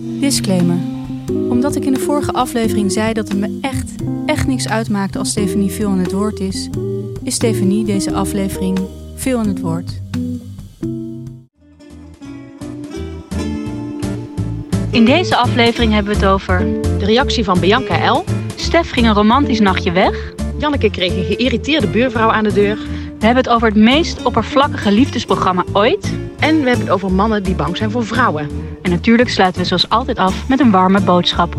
Disclaimer. Omdat ik in de vorige aflevering zei dat het me echt, echt niks uitmaakt als Stefanie veel aan het woord is, is Stefanie deze aflevering veel aan het woord. In deze aflevering hebben we het over... De reactie van Bianca L. Stef ging een romantisch nachtje weg. Janneke kreeg een geïrriteerde buurvrouw aan de deur. We hebben het over het meest oppervlakkige liefdesprogramma ooit. En we hebben het over mannen die bang zijn voor vrouwen. En natuurlijk sluiten we zoals altijd af met een warme boodschap.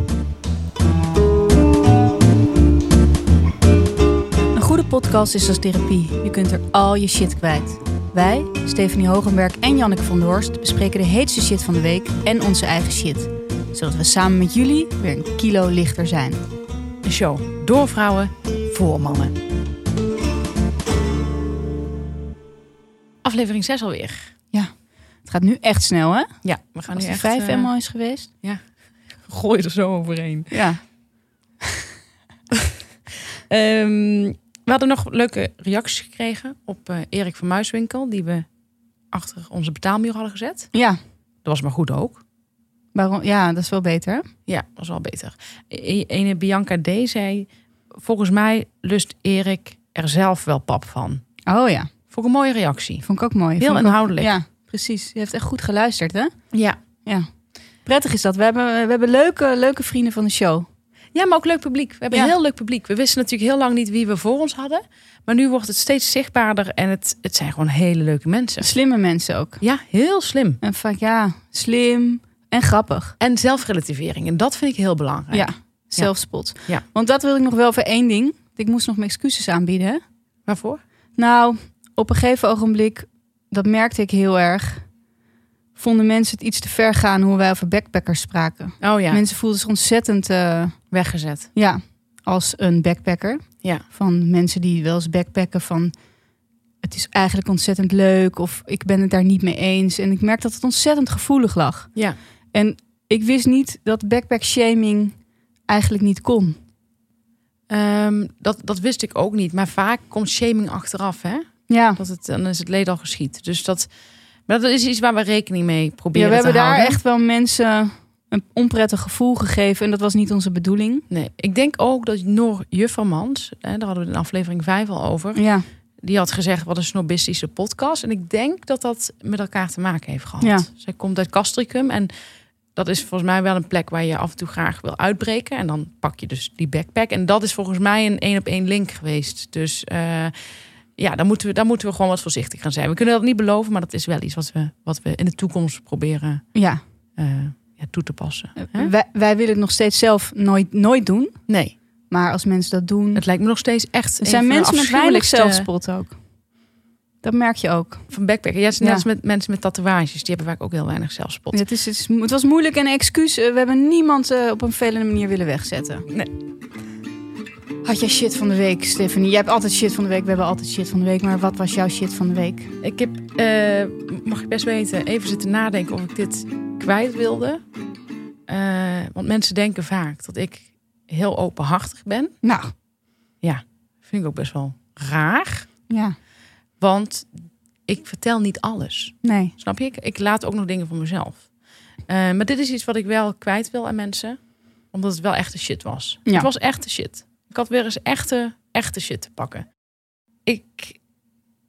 Een goede podcast is als therapie. Je kunt er al je shit kwijt. Wij, Stefanie Hogenberg en Janneke van der Horst, bespreken de heetste shit van de week en onze eigen shit. Zodat we samen met jullie weer een kilo lichter zijn. Een show door vrouwen voor mannen. Aflevering 6 alweer. Het gaat nu echt snel, hè? Ja, we gaan Als nu echt... vijf eh, eenmaal is geweest. gooi er zo overheen. Ja. Ehm, we hadden nog leuke reacties gekregen op eh, Erik van Muiswinkel, die we achter onze betaalmuur hadden gezet. Ja. Dat was maar goed ook. Waarom? Ja, dat is wel beter. Ja, was wel beter. E- Ene Bianca D. zei, volgens mij lust Erik er zelf wel pap van. Oh ja, Vond ik een mooie reactie. vond ik ook mooi. Heel ook- inhoudelijk. Ja, precies. Je heeft echt goed geluisterd, hè? Ja. Ja. Prettig is dat. We hebben, we hebben leuke, leuke vrienden van de show. Ja, maar ook leuk publiek. We hebben Ja. een heel leuk publiek. We wisten natuurlijk heel lang niet wie we voor ons hadden. Maar nu wordt het steeds zichtbaarder en het, het zijn gewoon hele leuke mensen. Slimme mensen ook. Ja, heel slim. En vaak, ja, slim en grappig. En zelfrelativering. En dat vind ik heel belangrijk. Ja, zelfspot. Ja. Want dat wil ik nog wel voor één ding. Ik moest nog mijn excuses aanbieden. hè. Waarvoor? Nou, op een gegeven ogenblik, dat merkte ik heel erg, vonden mensen het iets te ver gaan hoe wij over backpackers spraken. Oh ja, Mensen voelden zich ontzettend, eh, weggezet. ja, als een backpacker. Ja. Van mensen die wel eens backpacken van, het is eigenlijk ontzettend leuk of ik ben het daar niet mee eens. En ik merk dat het ontzettend gevoelig lag. Ja. En ik wist niet dat backpack shaming eigenlijk niet kon. Ehm, dat, dat wist ik ook niet. Maar vaak komt shaming achteraf. Hè? Ja, Dat het, dan is het leed al geschied. Dus dat, maar dat is iets waar we rekening mee ja proberen we hebben te daar houden. echt wel mensen een onprettig gevoel gegeven. En dat was niet onze bedoeling. Nee, ik denk ook dat Noor Juffermans, hè, daar hadden we in aflevering 5 al over. Ja, Die had gezegd, wat een snobistische podcast. En ik denk dat dat met elkaar te maken heeft gehad. Ja. Zij komt uit Castricum en dat is volgens mij wel een plek waar je af en toe graag wil uitbreken. En dan pak je dus die backpack. En dat is volgens mij een één op één link geweest. Dus eh, ja, daar moeten, we, daar moeten we gewoon wat voorzichtig gaan zijn. We kunnen dat niet beloven, maar dat is wel iets wat we, wat we in de toekomst proberen ja. eh, ja, toe te passen. Hè? Wij, wij willen het nog steeds zelf nooit, nooit doen. Nee, Maar als mensen dat doen... het lijkt me nog steeds echt. er zijn mensen met weinig zelfspot ook. Dat merk je ook. Van backpacken. Ja, net Ja. als met mensen met tatoeages. Die hebben vaak ook heel weinig zelfspot. Het, is, het, is- het was moeilijk en een excuus. Eh, We hebben niemand eh, op een vervelende manier willen wegzetten. Nee. Had jij shit van de week, Stephanie? Jij hebt altijd shit van de week. We hebben altijd shit van de week. Maar wat was jouw shit van de week? Ik heb, eh, mag ik best weten, even zitten nadenken of ik dit kwijt wilde. Eh, want mensen denken vaak dat ik heel openhartig ben. Nou, Vind ik ook best wel raar. ja. Want ik vertel niet alles. Nee. Snap je? Ik, ik laat ook nog dingen van mezelf. Eh, maar dit is iets wat ik wel kwijt wil aan mensen. Omdat het wel echte shit was. Ja. Het was echte shit. Ik had weer eens echte, echte shit te pakken. Ik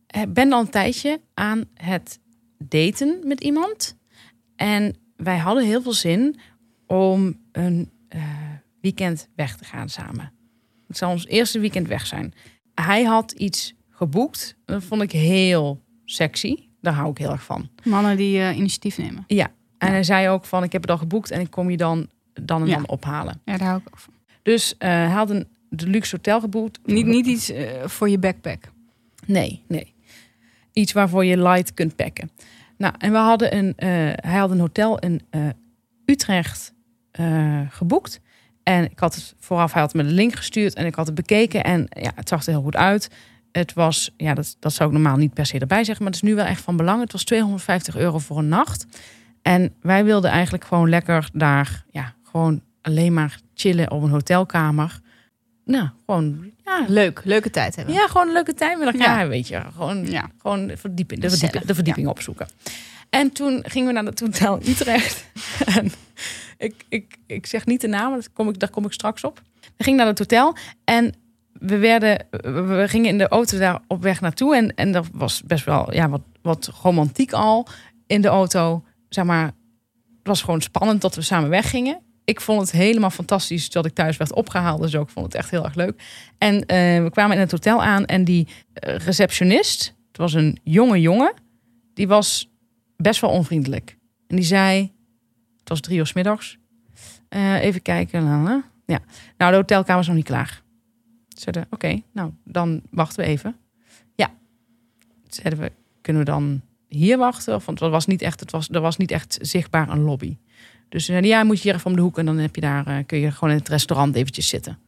eh, ben al een tijdje aan het daten met iemand. En wij hadden heel veel zin om een eh, weekend weg te gaan samen. Het zou ons eerste weekend weg zijn. Hij had iets geboekt. Dat vond ik heel sexy. Daar hou ik heel erg van. Mannen die eh, initiatief nemen. Ja. En Ja. hij zei ook van, ik heb het al geboekt en ik kom je dan, dan en Ja. dan ophalen. Ja, daar hou ik ook van. Dus eh, hij had een deluxe hotel geboekt. Niet, niet iets eh, voor je backpack. Nee, nee. Iets waarvoor je light kunt packen. Nou, en we hadden een, eh, hij had een hotel in eh, Utrecht geboekt. En ik had het vooraf, hij had me de link gestuurd en ik had het bekeken. En ja, het zag er heel goed uit. Het was, ja, dat, dat zou ik normaal niet per se erbij zeggen, maar het is nu wel echt van belang. Het was 250 euro voor een nacht. En wij wilden eigenlijk gewoon lekker daar, ja, gewoon alleen maar chillen op een hotelkamer. Nou, gewoon, ja, Leuk, leuke tijd hebben. ja, gewoon een leuke tijd met elkaar, Ja. weet je. Gewoon, Ja. gewoon verdieping, de, verdieping, de verdieping opzoeken. En toen gingen we naar het hotel Utrecht. en ik, ik, ik zeg niet de naam, daar kom, ik, daar kom ik straks op. We gingen naar het hotel en we, werden, we gingen in de auto daar op weg naartoe. En, en er was best wel ja, wat, wat romantiek al in de auto. Zeg maar, het was gewoon spannend dat we samen weggingen. Ik vond het helemaal fantastisch dat ik thuis werd opgehaald. Dus ook ik vond het echt heel erg leuk. En eh, we kwamen in het hotel aan en die eh, receptionist, het was een jonge jongen, die was best wel onvriendelijk. En die zei, het was drie uur s middags. Eh, even kijken. Ja, nou de hotelkamer is nog niet klaar. Zeiden, oké, nou dan wachten we even. Ja, zeiden we, kunnen we dan hier wachten? Want het was niet echt, het was, er was niet echt zichtbaar een lobby. Dus ze zeiden, ja, moet je hier even om de hoek en dan heb je daar, uh, kun je gewoon in het restaurant eventjes zitten.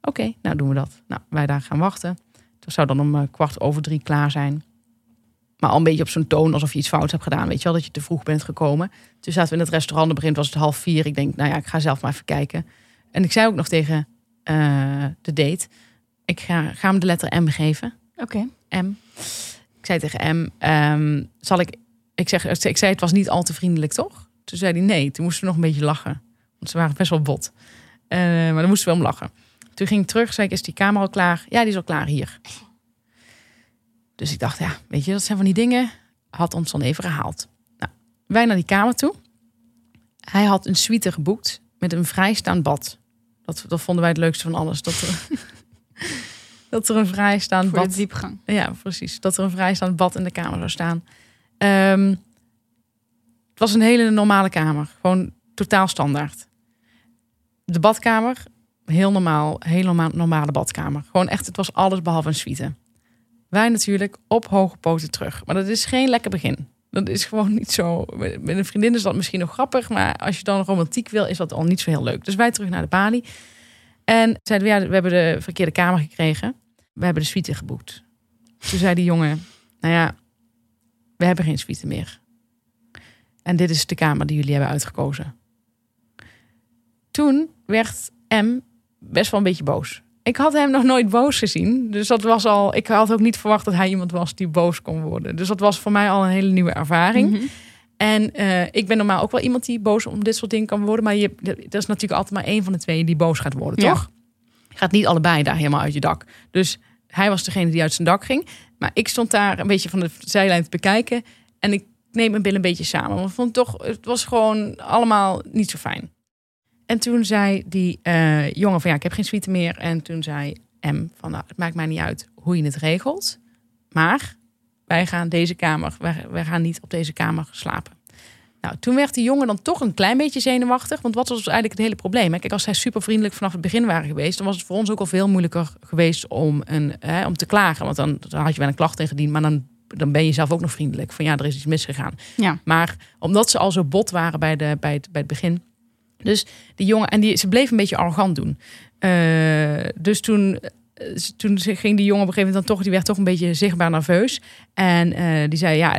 Oké, nou doen we dat. Nou, wij daar gaan wachten. Het zou dan om uh, kwart over drie klaar zijn. Maar al een beetje op zo'n toon alsof je iets fout hebt gedaan. Weet je wel, dat je te vroeg bent gekomen. Toen zaten we in het restaurant. Begin was het half vier. Ik denk, nou ja, ik ga zelf maar even kijken. En ik zei ook nog tegen uh, de date. Ik ga, ga hem de letter M geven. Oké. Okay. M. Ik zei tegen M, um, zal ik... Ik, zeg, ik zei, het was niet al te vriendelijk, toch? Toen zei hij nee. Toen moesten we nog een beetje lachen. Want ze waren best wel bot. Uh, maar dan moesten we om lachen. Toen ging ik terug, zei ik, is die kamer al klaar? Ja, die is al klaar hier. Dus ik dacht, ja, weet je, dat zijn van die dingen. Had ons dan even gehaald. Nou, wij naar die kamer toe. Hij had een suite geboekt met een vrijstaand bad. Dat, dat vonden wij het leukste van alles. Dat er, dat er een vrijstaand Voor bad... diepgang. Ja, precies. Dat er een vrijstaand bad in de kamer zou staan. Um, het was een hele normale kamer. Gewoon totaal standaard. De badkamer, heel normaal. Heel normaal, normale badkamer. Gewoon echt, het was alles behalve een suite. Wij natuurlijk op hoge poten terug. Maar dat is geen lekker begin. Dat is gewoon niet zo. Met een vriendin is dat misschien nog grappig. Maar als je dan romantiek wil, is dat al niet zo heel leuk. Dus wij terug naar de balie. En zeiden we, ja, we hebben de verkeerde kamer gekregen. We hebben de suite geboekt. Toen zei die jongen, nou ja, we hebben geen suite meer. En dit is de kamer die jullie hebben uitgekozen. Toen werd M best wel een beetje boos. Ik had hem nog nooit boos gezien. Dus dat was al. Ik had ook niet verwacht dat hij iemand was die boos kon worden. Dus dat was voor mij al een hele nieuwe ervaring. Mm -hmm. En uh, ik ben normaal ook wel iemand die boos om dit soort dingen kan worden. Maar je, dat is natuurlijk altijd maar één van de twee die boos gaat worden, Ja. toch? Gaat niet allebei daar helemaal uit je dak. Dus hij was degene die uit zijn dak ging. Maar ik stond daar een beetje van de zijlijn te bekijken. En ik neem mijn billen een beetje samen. Want vond toch, het was gewoon allemaal niet zo fijn. En toen zei die uh, jongen van ja, ik heb geen suite meer. En toen zei M van nou, het maakt mij niet uit hoe je het regelt. Maar wij gaan deze kamer, wij, wij gaan niet op deze kamer slapen. Nou, toen werd die jongen dan toch een klein beetje zenuwachtig. Want wat was eigenlijk het hele probleem? Kijk, als zij super vriendelijk vanaf het begin waren geweest, dan was het voor ons ook al veel moeilijker geweest om, een, hè, om te klagen. Want dan, dan had je wel een klacht die, maar dan, dan ben je zelf ook nog vriendelijk. Van ja, er is iets misgegaan. Ja. Maar omdat ze al zo bot waren bij, de, bij, het, bij het begin. Dus die jongen, en die, ze bleef een beetje arrogant doen. Uh, dus toen toen ging die jongen op een gegeven moment dan toch, die werd toch een beetje zichtbaar nerveus. En uh, die zei, ja,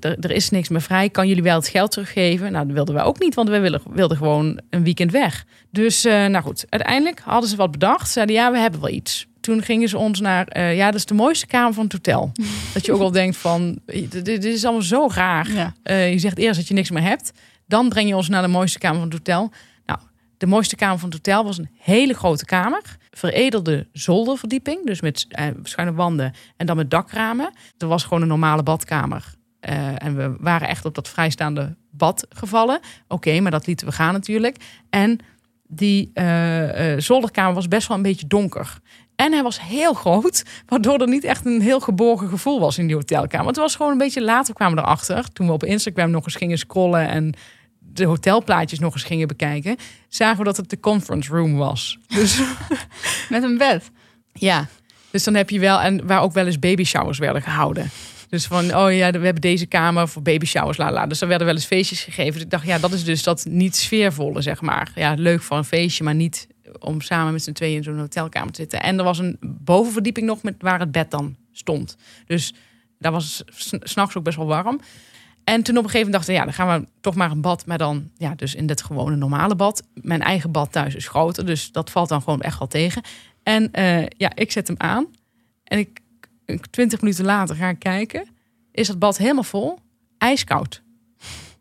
er is niks meer vrij. Kan jullie wel het geld teruggeven? Nou, dat wilden wij ook niet, want we wilden, wilden gewoon een weekend weg. Dus, uh, nou goed, uiteindelijk hadden ze wat bedacht. Zeiden, ja, we hebben wel iets. Toen gingen ze ons naar, uh, ja, dat is de mooiste kamer van het hotel. dat je ook al denkt van, dit, dit is allemaal zo raar. Ja. je zegt eerst dat je niks meer hebt. Dan breng je ons naar de mooiste kamer van het hotel. Nou, de mooiste kamer van het hotel was een hele grote kamer veredelde zolderverdieping, dus met uh, schuine wanden en dan met dakramen. Er was gewoon een normale badkamer. En we waren echt op dat vrijstaande bad gevallen. Oké, okay, maar dat lieten we gaan natuurlijk. En die uh, zolderkamer was best wel een beetje donker. En hij was heel groot, waardoor er niet echt een heel geborgen gevoel was in die hotelkamer. Het was gewoon een beetje later kwamen we erachter. Toen we op Instagram nog eens gingen scrollen en de hotelplaatjes nog eens gingen bekijken, zagen we dat het de conference room was. Dus met een bed. Ja, dus dan heb je wel en waar ook wel eens baby showers werden gehouden. Dus van, oh ja, we hebben deze kamer voor baby showers, la la. Dus er werden wel eens feestjes gegeven. Dus ik dacht, ja, dat is dus dat niet sfeervolle, zeg maar. Ja, leuk voor een feestje, maar niet om samen met z'n tweeën in zo'n hotelkamer te zitten. En er was een bovenverdieping nog met waar het bed dan stond. Dus daar was s'nachts ook best wel warm. En toen op een gegeven moment dachten ja, dan gaan we toch maar een bad. Maar dan, ja, dus in dit gewone normale bad. Mijn eigen bad thuis is groter, dus dat valt dan gewoon echt wel tegen. En uh, ja, ik zet hem aan. En ik, twintig minuten later ga ik kijken. Is het bad helemaal vol? Ijskoud.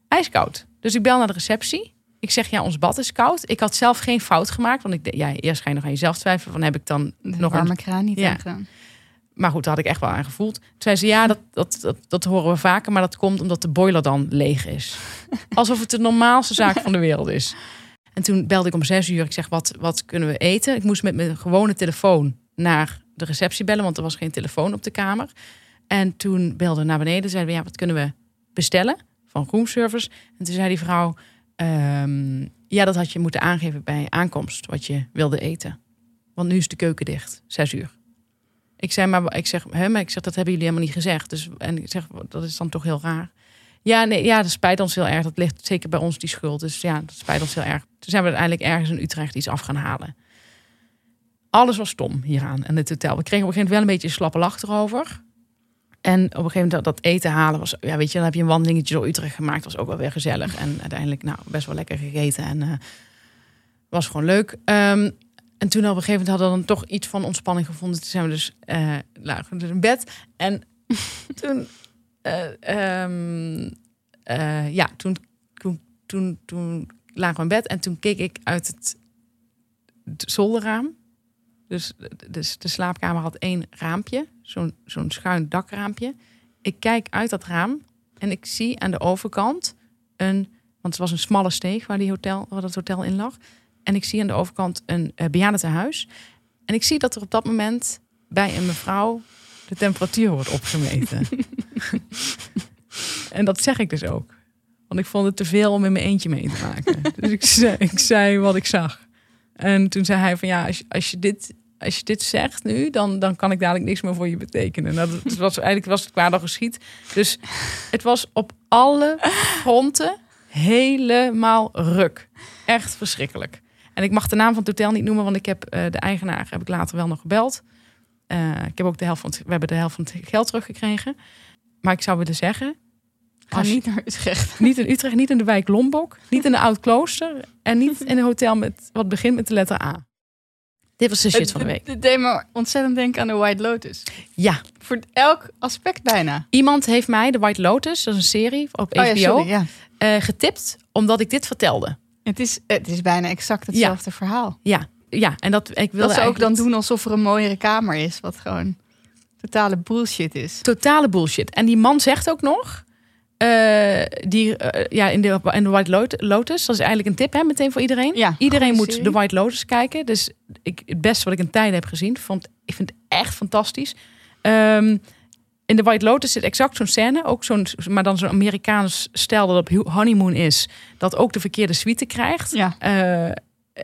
ijskoud. Dus ik bel naar de receptie. Ik zeg, ja, ons bad is koud. Ik had zelf geen fout gemaakt. Want ik ja, eerst ga je nog aan jezelf twijfelen. Van, heb ik dan De nog een kraan niet Ja. aangedaan. Maar goed, daar had ik echt wel aan gevoeld. Toen zei ze, ja, dat, dat, dat, dat horen we vaker. Maar dat komt omdat de boiler dan leeg is. Alsof het de normaalste zaak van de wereld is. En toen belde ik om zes uur. Ik zeg, wat, wat kunnen we eten? Ik moest met mijn gewone telefoon naar de receptie bellen. Want er was geen telefoon op de kamer. En toen belde naar beneden. Zeiden we, ja, wat kunnen we bestellen? Van roomservice. En toen zei die vrouw... ehm, ja, dat had je moeten aangeven bij aankomst. Wat je wilde eten. Want nu is de keuken dicht. Zes uur. Ik zei, maar ik zeg, hè, maar ik zeg, dat hebben jullie helemaal niet gezegd. Dus en ik zeg, dat is dan toch heel raar. Ja, nee, ja, dat spijt ons heel erg. Dat ligt zeker bij ons die schuld. Dus ja, dat spijt ons heel erg. Toen zijn we uiteindelijk ergens in Utrecht iets af gaan halen. Alles was stom hieraan en het hotel. We kregen op een gegeven moment wel een beetje een slappe lach erover. En op een gegeven moment dat, dat eten halen was, ja, weet je, dan heb je een wandelingetje door Utrecht gemaakt. Was ook wel weer gezellig en uiteindelijk, nou, best wel lekker gegeten en eh, was gewoon leuk. Ehm, en toen op een gegeven moment hadden we dan toch iets van ontspanning gevonden. Toen zijn we dus eh lagen dus in bed. En toen, eh, ehm, eh, ja, toen, toen, toen, toen lagen we in bed. En toen keek ik uit het zolderraam. Dus, dus de slaapkamer had één raampje. Zo'n schuin dakraampje. Ik kijk uit dat raam. En ik zie aan de overkant een... Want het was een smalle steeg waar, die hotel, waar dat hotel in lag. En ik zie aan de overkant een uh, bejaardentehuis. En ik zie dat er op dat moment bij een mevrouw de temperatuur wordt opgemeten. en dat zeg ik dus ook. Want ik vond het te veel om in mijn eentje mee te maken. dus ik ik zei wat ik zag. En toen zei hij van ja, als als je, dit, als je dit zegt nu, dan, dan kan ik dadelijk niks meer voor je betekenen. Dat was, eigenlijk was het kwaad al geschied. Dus het was op alle fronten helemaal ruk. Echt verschrikkelijk. En ik mag de naam van het hotel niet noemen, want ik heb uh, de eigenaar heb ik later wel nog gebeld. Uh, ik heb ook de helft van het, we hebben de helft van het geld teruggekregen. Maar ik zou willen zeggen. Ga niet naar Utrecht. Niet in Utrecht, niet in de wijk Lombok, niet in de Oud Klooster en niet in een hotel met wat begint met de letter A. Dit was de shit van de week. Het deed me ontzettend denken aan de White Lotus. Ja. Voor elk aspect bijna. Iemand heeft mij de White Lotus, dat is een serie op HBO, oh, ja, sorry, ja. uh, getipt omdat ik dit vertelde. Het is, het is bijna exact hetzelfde ja. verhaal. Ja, ja. En dat ik wilde dat ze ook dan doen alsof er een mooiere kamer is, wat gewoon totale bullshit is. Totale bullshit. En die man zegt ook nog. Uh, die, uh, ja, in de, in de White Lotus, dat is eigenlijk een tip hè, meteen voor iedereen. Ja, iedereen moet serie. de White Lotus kijken. Dus ik, het beste wat ik in tijden heb gezien. Vond, ik vind het echt fantastisch. Um, in de White Lotus zit exact zo'n scène. Ook zo'n, maar dan zo'n Amerikaans stel dat op honeymoon is. Dat ook de verkeerde suite krijgt. Ja. Uh,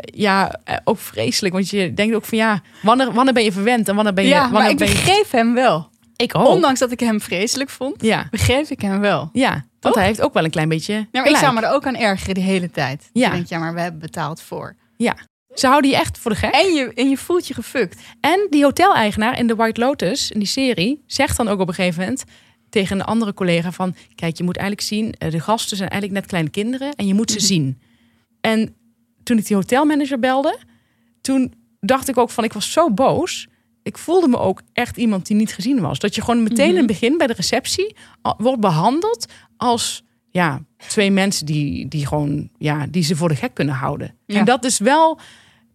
ja, ook vreselijk. Want je denkt ook van ja, wanneer, wanneer ben je verwend en wanneer ben je... Ja, wanneer maar ik ben je... hem wel. Ik ook. Ondanks dat ik hem vreselijk vond, ja. begreep ik hem wel. Ja, want Toch? hij heeft ook wel een klein beetje Ja, maar ik zou me er ook aan ergeren de hele tijd. Ja. Je denkt, ja, maar we hebben betaald voor. Ja, ze houden je echt voor de gek. En je, en je voelt je gefukt. En die hoteleigenaar in de White Lotus, in die serie, zegt dan ook op een gegeven moment tegen een andere collega van... Kijk, je moet eigenlijk zien, eh, de gasten zijn eigenlijk net kleine kinderen en je moet ze Mhm. zien. En toen ik die hotelmanager belde, toen dacht ik ook van, ik was zo boos. Ik voelde me ook echt iemand die niet gezien was. Dat je gewoon meteen in het begin bij de receptie wordt behandeld als ja, twee mensen die, die gewoon ja, die ze voor de gek kunnen houden. Ja. En dat is wel,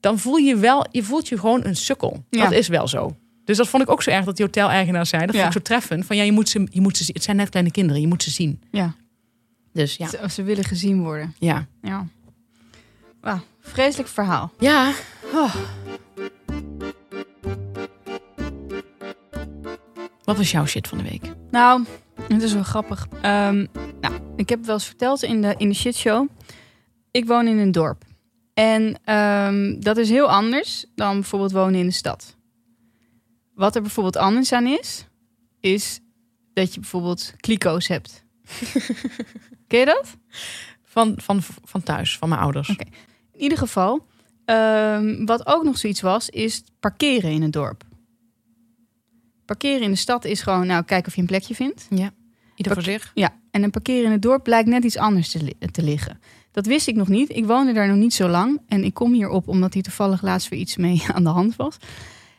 dan voel je wel, je voelt je gewoon een sukkel. Ja. Dat is wel zo. Dus dat vond ik ook zo erg dat die hoteleigenaar zei. Dat Ja. vond ik zo treffend. Van ja, je moet ze, je moet ze zien. Het zijn net kleine kinderen, je moet ze zien. Ja. Dus ja. Ze, ze willen gezien worden. Ja. Ja. Wauw, vreselijk verhaal. Ja. Oh. Wat was jouw shit van de week? Nou, het is wel grappig. Ehm, nou, ik heb het wel eens verteld in de, in de shitshow. Ik woon in een dorp. En ehm, dat is heel anders dan bijvoorbeeld wonen in de stad. Wat er bijvoorbeeld anders aan is, is dat je bijvoorbeeld kliko's hebt. Ken je dat? Van, van, van thuis, van mijn ouders. In ieder geval, ehm, wat ook nog zoiets was, is parkeren in het dorp. Parkeren in de stad is gewoon, nou, kijken of je een plekje vindt. Ja. Ieder voor zich. Ja, en een parkeren in het dorp blijkt net iets anders te, li- te liggen. Dat wist ik nog niet. Ik woonde daar nog niet zo lang. En ik kom hierop omdat hier toevallig laatst weer iets mee aan de hand was.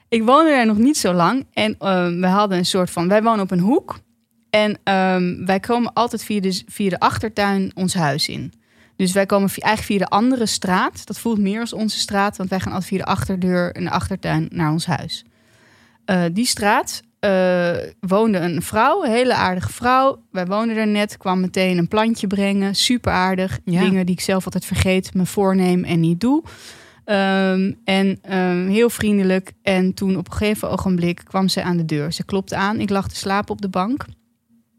Ik woonde daar nog niet zo lang. En eh, we hadden een soort van... Wij wonen op een hoek. En ehm, wij komen altijd via de, via de achtertuin ons huis in. Dus wij komen via, eigenlijk via de andere straat. Dat voelt meer als onze straat, want wij gaan altijd via de achterdeur en de achtertuin naar ons huis. Eh, die straat eh, woonde een vrouw, een hele aardige vrouw. Wij woonden er net, kwam meteen een plantje brengen. Super aardig. Ja. Dingen die ik zelf altijd vergeet, me voorneem en niet doe. Ehm, en ehm, heel vriendelijk. En toen op een gegeven ogenblik kwam ze aan de deur. Ze klopte aan. Ik lag te slapen op de bank.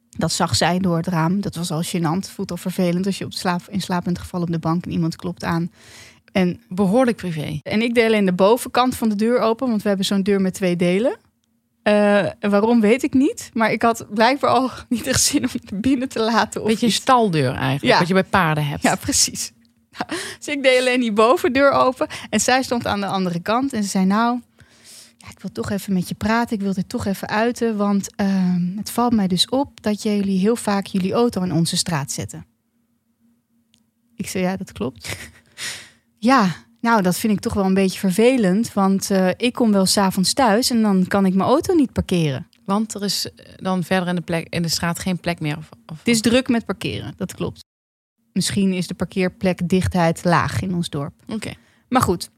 Dat zag zij door het raam. Dat was al gênant. Voelt al vervelend als je op slaap, in slaap bent gevallen op de bank en iemand klopt aan. En, Behoorlijk privé. en ik deed alleen de bovenkant van de deur open, want we hebben zo'n deur met twee delen. Eh, waarom weet ik niet. Maar ik had blijkbaar al niet echt zin om het binnen te laten. Of Beetje een staldeur eigenlijk, Ja. wat je bij paarden hebt. Ja, precies. Nou, dus ik deed alleen die bovendeur open. En zij stond aan de andere kant. En ze zei, nou, ja, ik wil toch even met je praten. Ik wil dit toch even uiten. Want ehm, het valt mij dus op dat jullie heel vaak jullie auto in onze straat zetten. Ik zei, ja, dat klopt. Ja, nou, dat vind ik toch wel een beetje vervelend. Want eh, ik kom wel s'avonds thuis en dan kan ik mijn auto niet parkeren. Want er is eh, dan verder in de, plek, in de straat geen plek meer. Of, of- Het is druk met parkeren, dat klopt. Misschien is de parkeerplekdichtheid laag in ons dorp. Oké. Maar goed.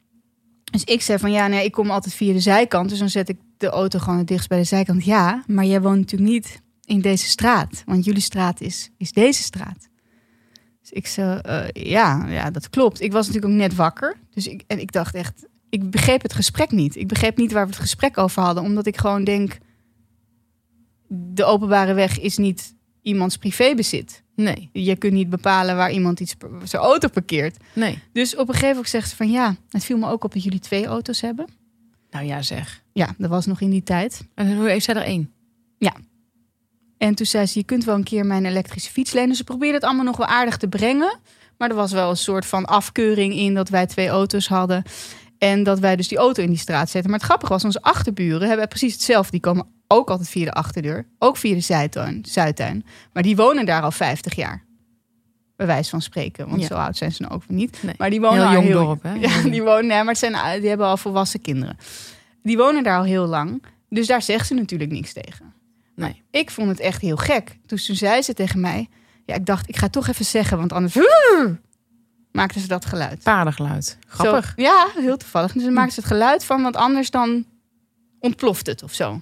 Dus ik zei van ja, nee, ik kom altijd via de zijkant. Dus dan zet ik de auto gewoon het dichtst bij de zijkant. Ja, maar jij woont natuurlijk niet in deze straat. Want jullie straat is, is deze straat. Ik zei, eh, ja, ja, dat klopt. Ik was natuurlijk ook net wakker. Dus ik, en ik dacht echt, ik begreep het gesprek niet. Ik begreep niet waar we het gesprek over hadden. Omdat ik gewoon denk, de openbare weg is niet iemands privébezit. Nee, Je kunt niet bepalen waar iemand iets, zijn auto parkeert. nee. Dus op een gegeven moment zegt ze van ja, het viel me ook op dat jullie twee auto's hebben. Nou ja, zeg. Ja, dat was nog in die tijd. En hoe heeft zij er één? En toen zei ze, je kunt wel een keer mijn elektrische fiets lenen. Ze probeerde het allemaal nog wel aardig te brengen. Maar er was wel een soort van afkeuring in dat wij twee auto's hadden. En dat wij dus die auto in die straat zetten. Maar het grappige was, onze achterburen hebben precies hetzelfde. Die komen ook altijd via de achterdeur. Ook via de Zuidtuin. Zuidtuin. Maar die wonen daar al 50 jaar. Bij wijze van spreken. Want Ja. zo oud zijn ze nou ook niet. Nee. Maar die wonen Heel al jong heel dorp, hè? Ja, die wonen, nee, maar het zijn, die hebben al volwassen kinderen. Die wonen daar al heel lang. Dus daar zegt ze natuurlijk niks tegen. Nee. Ik vond het echt heel gek. Dus toen zei ze tegen mij... Ja, ik dacht, ik ga toch even zeggen, want anders... Maakte ze dat geluid. Paardengeluid. Grappig. Zo, ja, heel toevallig. Dus dan maakte ze het geluid van, want anders dan ontploft het of zo.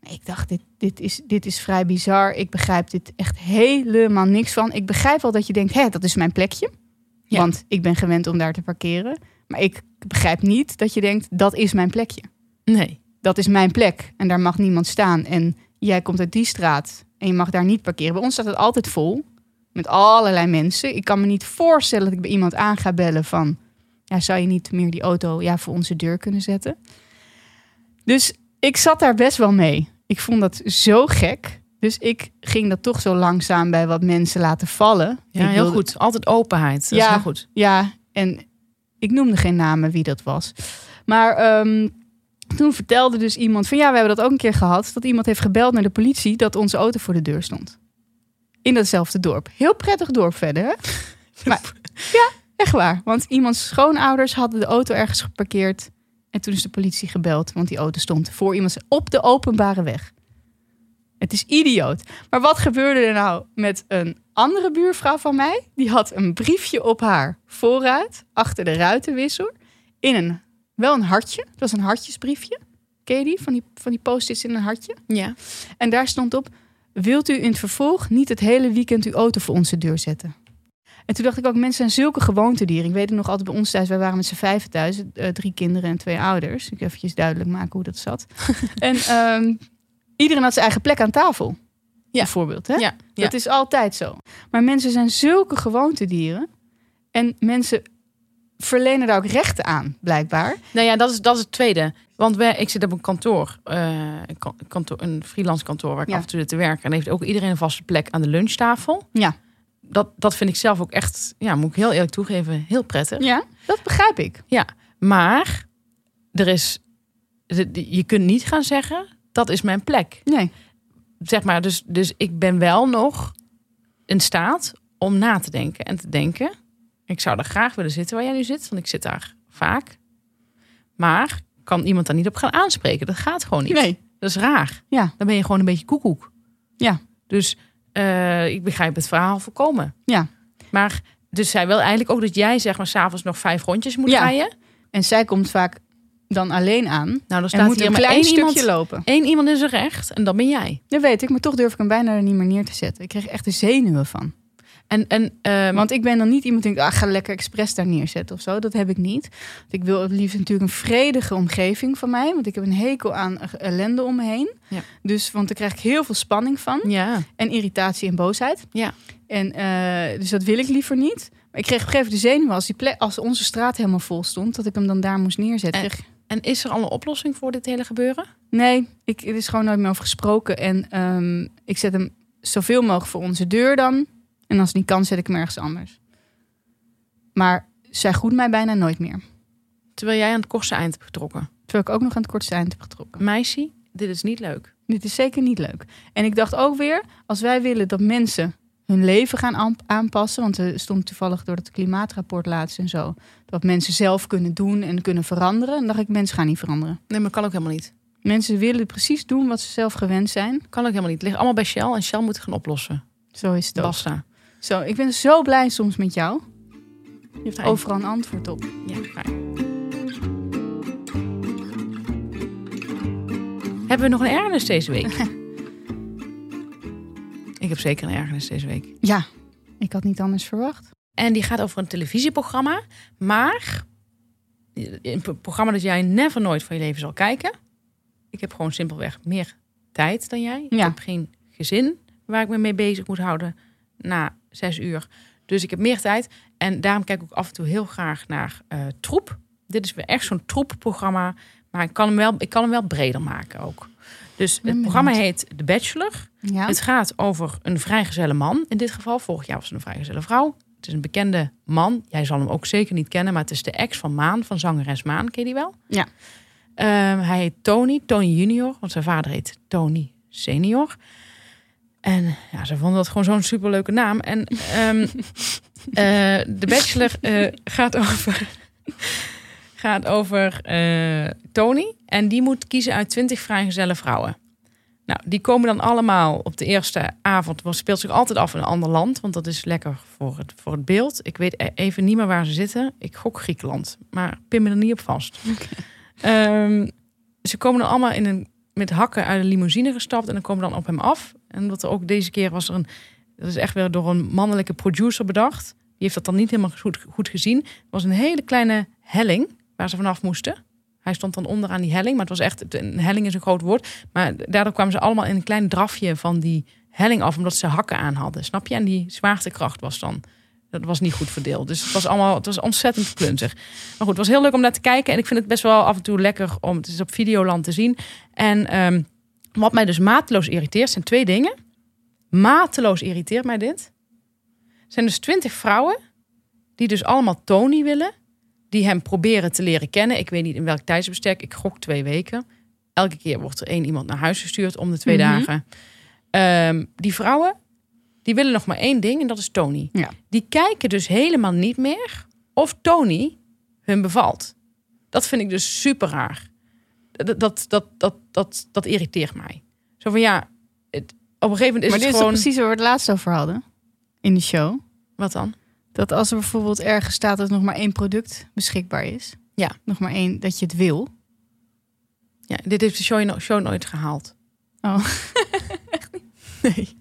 Ik dacht, dit, dit, is, dit is vrij bizar. Ik begrijp dit echt helemaal niks van. Ik begrijp wel dat je denkt, hé, dat is mijn plekje. Ja. Want ik ben gewend om daar te parkeren. Maar ik begrijp niet dat je denkt, dat is mijn plekje. Nee. Dat is mijn plek en daar mag niemand staan. En jij komt uit die straat en je mag daar niet parkeren. Bij ons staat het altijd vol. Met allerlei mensen. Ik kan me niet voorstellen dat ik bij iemand aan ga bellen van... Ja, zou je niet meer die auto ja, voor onze deur kunnen zetten? Dus ik zat daar best wel mee. Ik vond dat zo gek. Dus ik ging dat toch zo langzaam bij wat mensen laten vallen. Ja, heel goed. Altijd openheid. Dat Ja. is heel goed. Ja, en ik noemde geen namen wie dat was. Maar ehm, toen vertelde dus iemand van ja, we hebben dat ook een keer gehad. Dat iemand heeft gebeld naar de politie dat onze auto voor de deur stond. In datzelfde dorp. Heel prettig dorp verder. Hè? Maar, ja, echt waar. Want iemands schoonouders hadden de auto ergens geparkeerd. En toen is de politie gebeld, want die auto stond voor iemand op de openbare weg. Het is idioot. Maar wat gebeurde er nou met een andere buurvrouw van mij? Die had een briefje op haar vooruit, achter de ruitenwissel, in een, wel een hartje. Het was een hartjesbriefje. Ken je die? Van die, van die post-its in een hartje. Ja. En daar stond op, wilt u in het vervolg niet het hele weekend uw auto voor onze deur zetten? En toen dacht ik ook, mensen zijn zulke gewoontedieren. Ik weet het nog altijd bij ons thuis, wij waren met z'n vijven thuis. eh, drie kinderen en twee ouders. Ik eventjes duidelijk maken hoe dat zat. en ehm, iedereen had zijn eigen plek aan tafel. Ja. Bijvoorbeeld. Hè? Ja. ja. Dat is altijd zo. Maar mensen zijn zulke gewoontedieren. En mensen verlenen daar ook rechten aan, blijkbaar. Nou ja, dat is, dat is het tweede. Want wij, ik zit op een kantoor, eh, een kan- kantoor, een freelance kantoor waar ik Ja. af en toe te werken. En heeft ook iedereen een vaste plek aan de lunchtafel. Ja. Dat, dat vind ik zelf ook echt, ja, moet ik heel eerlijk toegeven, heel prettig. Ja, dat begrijp ik. Maar er is, je kunt niet gaan zeggen, dat is mijn plek. Nee. Zeg maar, dus, dus ik ben wel nog in staat om na te denken en te denken. Ik zou daar graag willen zitten waar jij nu zit, want ik zit daar vaak. Maar kan iemand daar niet op gaan aanspreken? Dat gaat gewoon niet. Nee. Dat is raar. Ja. Dan ben je gewoon een beetje koekoek. Ja. Dus eh, ik begrijp het verhaal volkomen. Ja. Maar dus zij wil eigenlijk ook dat jij zeg maar s'avonds nog vijf rondjes moet Ja. rijden. En zij komt vaak dan alleen aan. Nou, dan staat moet hier een maar klein één stukje iemand, lopen. één iemand in zijn recht en dat ben jij. Dat weet ik, maar toch durf ik hem bijna er niet meer neer te zetten. Ik kreeg echt de zenuwen van. En, en ehm, Want ik ben dan niet iemand die denkt, ah, ga lekker expres daar neerzetten of zo. Dat heb ik niet. Want ik wil het liefst natuurlijk een vredige omgeving van mij. Want ik heb een hekel aan ellende om me heen. Ja. Dus, want daar krijg ik heel veel spanning van. ja, En irritatie en boosheid. Ja. En, eh, dus dat wil ik liever niet. Maar ik kreeg op een gegeven moment de zenuwen als, die plek, als onze straat helemaal vol stond. Dat ik hem dan daar moest neerzetten. En is er al een oplossing voor dit hele gebeuren? Nee, ik, er is gewoon nooit meer over gesproken. En ehm, ik zet hem zoveel mogelijk voor onze deur dan. En als het niet kan, zet ik hem ergens anders. Maar zij groet mij bijna nooit meer. Terwijl jij aan het kortste eind hebt getrokken. Terwijl ik ook nog aan het kortste eind heb getrokken. Meisje, dit is niet leuk. Dit is zeker niet leuk. En ik dacht ook weer, als wij willen dat mensen hun leven gaan aan- aanpassen. Want er stond toevallig door het klimaatrapport laatst en zo. Dat mensen zelf kunnen doen en kunnen veranderen. En dacht ik, mensen gaan niet veranderen. Nee, maar kan ook helemaal niet. Mensen willen precies doen wat ze zelf gewend zijn. Kan ook helemaal niet. Het ligt allemaal bij Shell en Shell moet het gaan oplossen. Zo is het ook. Zo, ik ben zo blij soms met jou. Je hebt overal een antwoord op. Ja, fijn. Hebben we nog een ergernis deze week? ik heb zeker een ergernis deze week. Ja, ik had niet anders verwacht. En die gaat over een televisieprogramma. Maar een pro- programma dat jij never nooit van je leven zal kijken. Ik heb gewoon simpelweg meer tijd dan jij. Ik heb geen gezin waar ik me mee bezig moet houden na zes uur. Dus ik heb meer tijd. En daarom kijk ik ook af en toe heel graag naar eh, troep. Dit is weer echt zo'n troepprogramma. Maar ik kan hem wel, ik kan hem wel breder maken ook. Dus het programma heet The Bachelor. Ja, Het gaat over een vrijgezelle man. In dit geval, vorig jaar was het een vrijgezelle vrouw. Het is een bekende man. Jij zal hem ook zeker niet kennen, maar het is de ex van Maan, van zangeres Maan. Ken je die wel? Ja. Ehm, hij heet Tony, Tony Junior, want zijn vader heet Tony Senior. En ja, ze vonden dat gewoon zo'n superleuke naam. En ehm eh, de Bachelor eh, gaat over, gaat over eh, Tony. En die moet kiezen uit twintig vrijgezelle vrouwen. Nou, die komen dan allemaal op de eerste avond. Het speelt zich altijd af in een ander land, want dat is lekker voor het, voor het beeld. Ik weet e- even niet meer waar ze zitten. Ik gok Griekenland, maar pin me er niet op vast. Ehm, ze komen dan allemaal in een, met hakken uit een limousine gestapt en dan komen dan op hem af. En wat er ook deze keer was er een, dat is echt weer door een mannelijke producer bedacht. Die heeft dat dan niet helemaal goed, goed gezien. Het was een hele kleine helling waar ze vanaf moesten. Hij stond dan onder aan die helling, maar het was echt, een helling is een groot woord. Maar daardoor kwamen ze allemaal in een klein drafje van die helling af, omdat ze hakken aan hadden. Snap je? En die zwaartekracht was dan, dat was niet goed verdeeld. Dus het was allemaal, het was ontzettend klunzig. Maar goed, het was heel leuk om naar te kijken. En ik vind het best wel af en toe lekker om, het is op Videoland te zien. En ehm, wat mij dus mateloos irriteert, zijn twee dingen. Mateloos irriteert mij dit. Er zijn dus twintig vrouwen die dus allemaal Tony willen. Die hem proberen te leren kennen. Ik weet niet in welk tijdsbestek. Ik gok twee weken. Elke keer wordt er één iemand naar huis gestuurd om de twee Mhm. dagen. Ehm, die vrouwen, die willen nog maar één ding en dat is Tony. Ja. Die kijken dus helemaal niet meer of Tony hun bevalt. Dat vind ik dus super raar. Dat, dat, dat, dat, dat, dat irriteert mij. Zo van ja, het, op een gegeven moment is maar dit het is gewoon... precies waar we het laatst over hadden in de show. Wat dan? Dat als er bijvoorbeeld ergens staat dat nog maar één product beschikbaar is. Ja. Nog maar één, dat je het wil. Ja, dit heeft de show, no- show nooit gehaald. Oh. Nee.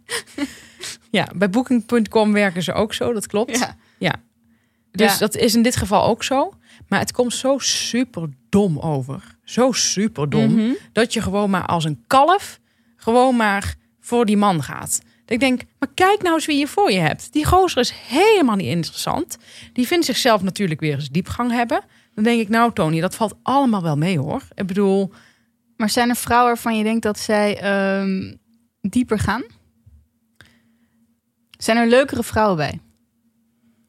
ja, bij Booking.com werken ze ook zo, dat klopt. Ja. Dus Ja. dat is in dit geval ook zo. Maar het komt zo super dom over. Zo super dom. Mhm. Dat je gewoon maar als een kalf gewoon maar voor die man gaat. Dat ik denk, maar kijk nou eens wie je voor je hebt. Die gozer is helemaal niet interessant. Die vindt zichzelf natuurlijk weer eens diepgang hebben. Dan denk ik, nou Tony, dat valt allemaal wel mee hoor. Ik bedoel, Maar zijn er vrouwen waarvan je denkt dat zij ehm, dieper gaan? Zijn er leukere vrouwen bij?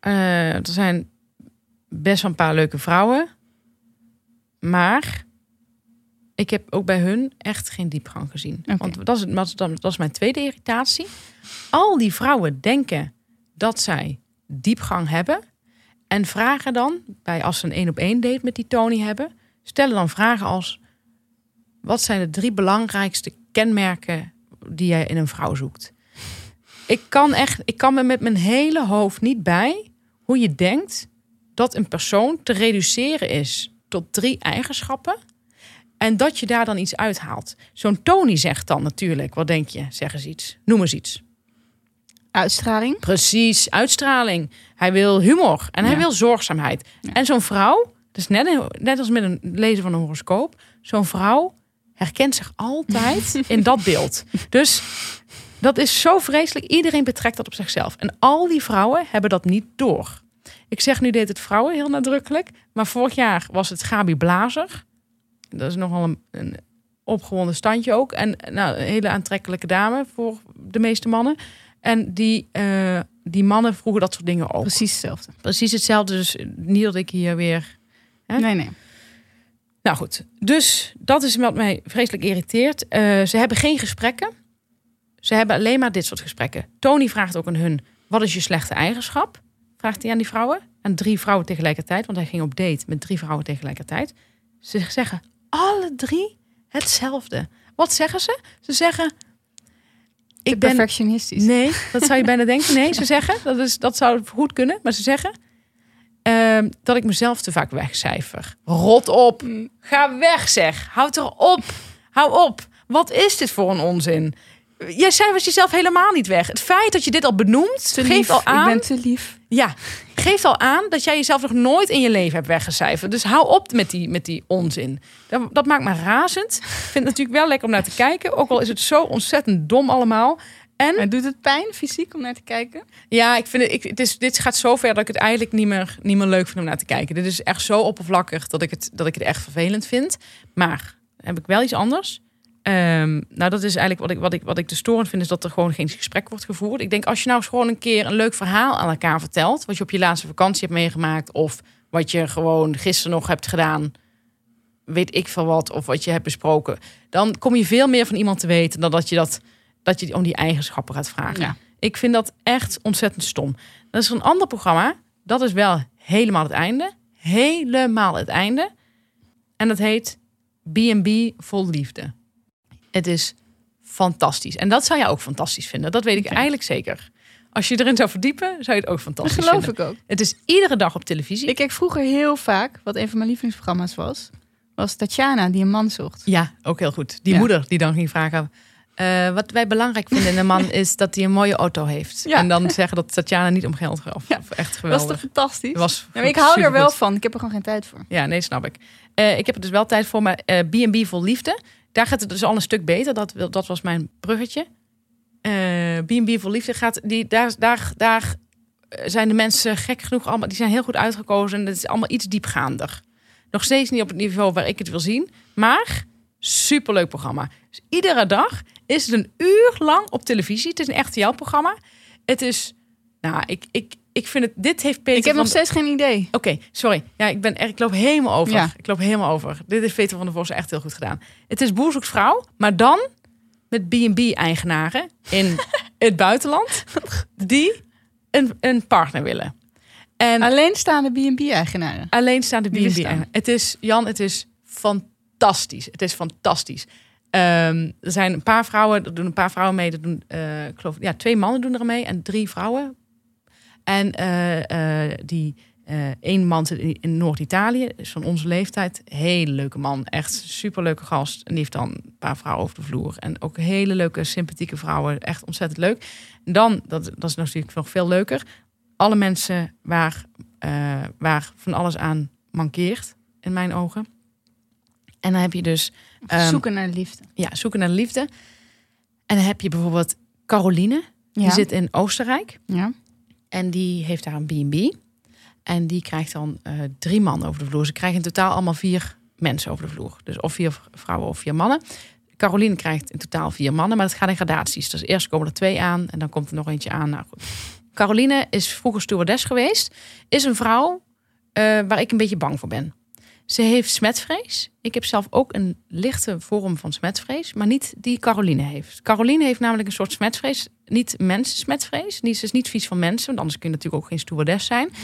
Eh, er zijn best wel een paar leuke vrouwen. Maar ik heb ook bij hun echt geen diepgang gezien. Want dat is, dat, is, dat is mijn tweede irritatie. Al die vrouwen denken dat zij diepgang hebben. En vragen dan, bij als ze een één op één date met die Tony hebben, stellen dan vragen als: wat zijn de drie belangrijkste kenmerken die jij in een vrouw zoekt. Ik kan echt, ik kan me met mijn hele hoofd niet bij hoe je denkt dat een persoon te reduceren is tot drie eigenschappen. En dat je daar dan iets uithaalt. Zo'n Tony zegt dan natuurlijk, wat denk je? Zeg eens iets. Noem eens iets. Uitstraling. Precies, uitstraling. Hij wil humor en hij Ja. wil zorgzaamheid. Ja. En zo'n vrouw, dus net, net als met een lezen van een horoscoop, zo'n vrouw herkent zich altijd in dat beeld. Dus dat is zo vreselijk. Iedereen betrekt dat op zichzelf. En al die vrouwen hebben dat niet door. Ik zeg nu deed het vrouwen heel nadrukkelijk, maar vorig jaar was het Gabi Blazer. Dat is nogal een, een opgewonden standje ook. En nou, een hele aantrekkelijke dame voor de meeste mannen. En die, eh, die mannen vroegen dat soort dingen ook. Precies hetzelfde. Precies hetzelfde. Dus niet dat ik hier weer. Hè? Nee, nee. Nou goed. Dus dat is wat mij vreselijk irriteert. Eh, ze hebben geen gesprekken. Ze hebben alleen maar dit soort gesprekken. Tony vraagt ook aan hun: wat is je slechte eigenschap? Vraagt hij aan die vrouwen. En drie vrouwen tegelijkertijd. Want hij ging op date met drie vrouwen tegelijkertijd. Ze zeggen alle drie hetzelfde. Wat zeggen ze? Ze zeggen. Te Ik ben perfectionistisch. Nee, dat zou je bijna denken. Nee, ze zeggen, dat, is, dat zou goed kunnen, maar ze zeggen ehm, dat ik mezelf te vaak wegcijfer. Rot op. Mm. Ga weg, zeg. Houd er op. Hou op. Wat is dit voor een onzin? Jij cijfert jezelf helemaal niet weg. Het feit dat je dit al benoemt, Te geeft lief. al aan. Ik ben te lief. Ja, geeft al aan dat jij jezelf nog nooit in je leven hebt weggecijferd. Dus hou op met die, met die onzin. Dat, dat maakt me razend. Ik vind het natuurlijk wel lekker om naar te kijken. Ook al is het zo ontzettend dom allemaal. En Maar doet het pijn fysiek om naar te kijken? ja, ik vind het, ik, het is, dit gaat zo ver dat ik het eigenlijk niet meer, niet meer leuk vind om naar te kijken. Dit is echt zo oppervlakkig dat ik het, dat ik het echt vervelend vind. Maar heb ik wel iets anders. Ehm, nou, dat is eigenlijk wat ik, wat, ik, wat ik te storend vind, is dat er gewoon geen gesprek wordt gevoerd. Ik denk, als je nou eens gewoon een keer een leuk verhaal aan elkaar vertelt, wat je op je laatste vakantie hebt meegemaakt, of wat je gewoon gisteren nog hebt gedaan, weet ik veel wat, of wat je hebt besproken, dan kom je veel meer van iemand te weten dan dat je, dat, dat je om die eigenschappen gaat vragen. Ja. Ik vind dat echt ontzettend stom. Dat is een ander programma. Dat is wel helemaal het einde. Helemaal het einde. En dat heet B&B vol liefde. Het is fantastisch. En dat zou jij ook fantastisch vinden. Dat weet ik eigenlijk zeker. Als je erin zou verdiepen, zou je het ook Dat fantastisch geloof vinden. ik ook. Het is iedere dag op televisie. Ik keek vroeger heel vaak, wat een van mijn lievelingsprogramma's was, was Tatjana die een man zocht. Ja, ook heel goed. Die Ja. moeder die dan ging vragen... eh, wat wij belangrijk vinden in een man is dat hij een mooie auto heeft. Ja. En dan zeggen dat Tatjana niet om geld gaat. Of, Ja. echt Dat geweldig. was toch fantastisch? was Ja, maar ik hou er wel van. Ik heb er gewoon geen tijd voor. Ja, nee, snap ik. Eh, ik heb er dus wel tijd voor, maar eh, B&B vol liefde. Daar gaat het dus al een stuk beter. Dat, dat was mijn bruggetje. Eh, B&B vol liefde gaat... Die, daar, daar, daar zijn de mensen gek genoeg allemaal... Die zijn heel goed uitgekozen. En het is allemaal iets diepgaander. Nog steeds niet op het niveau waar ik het wil zien. Maar superleuk programma. Dus iedere dag is het een uur lang op televisie. Het is een RTL-programma. Het is... Nou, ik, ik, ik vind het... Dit heeft Peter Ik heb van nog steeds geen idee. Oké, sorry. Ja, ik ben er, ik loop helemaal over. Ja. Ik loop helemaal over. Dit heeft Peter van der Vos echt heel goed gedaan. Het is Boer zoekt vrouw, maar dan met B&B-eigenaren in het buitenland die een, een partner willen. En Alleenstaande B&B-eigenaren. alleen staan de Die B&B. bestaan. Het is, Jan, het is fantastisch. Het is fantastisch. Ehm, er zijn een paar vrouwen, er doen een paar vrouwen mee. Er doen, eh, ik geloof, ja, twee mannen doen er mee en drie vrouwen. En eh, eh, die eh één man in, Noord-Italië, is van onze leeftijd. Hele leuke man, echt superleuke gast. En die heeft dan een paar vrouwen over de vloer. En ook hele leuke, sympathieke vrouwen. Echt ontzettend leuk. En dan, dat, dat is natuurlijk nog veel leuker. Alle mensen waar, eh, waar van alles aan mankeert, in mijn ogen. En dan heb je dus Ehm, Zoeken naar de liefde. ja, zoeken naar de liefde. En dan heb je bijvoorbeeld Caroline, die Ja. zit in Oostenrijk. ja. En die heeft daar een B&B. En die krijgt dan eh, drie mannen over de vloer. Ze krijgen in totaal allemaal vier mensen over de vloer. Dus of vier vrouwen of vier mannen. Caroline krijgt in totaal vier mannen, maar het gaat in gradaties. Dus eerst komen er twee aan en dan komt er nog eentje aan. Nou goed. Caroline is vroeger stewardess geweest. Is een vrouw eh, waar ik een beetje bang voor ben. Ze heeft smetvrees. Ik heb zelf ook een lichte vorm van smetvrees, maar niet die Caroline heeft. Caroline heeft namelijk een soort smetvrees. Niet mensen-smetvrees. Niet, ze is niet vies van mensen, want anders kun je natuurlijk ook geen stewardess zijn.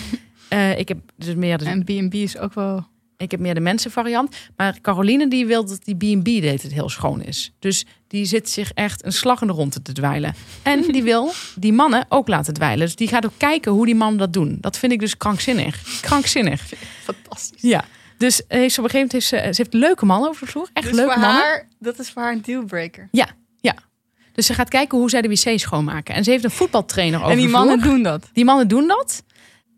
Eh, ik heb dus meer... Dus, En B&B is ook wel Ik heb meer de mensenvariant. Maar Caroline die wil dat die B&B deed het heel schoon is. Dus die zit zich echt een slag in de ronde te dweilen. En die wil die mannen ook laten dweilen. Dus die gaat ook kijken hoe die mannen dat doen. Dat vind ik dus krankzinnig. Krankzinnig. Fantastisch. Ja. Dus heeft ze op een gegeven moment heeft ze, ze heeft leuke mannen over de vloer. Echt Dus leuke voor mannen. haar, dat is voor haar een dealbreaker. Dus ze gaat kijken hoe zij de wc schoonmaken. En ze heeft een voetbaltrainer over En die de mannen vloer. doen dat. Die mannen doen dat.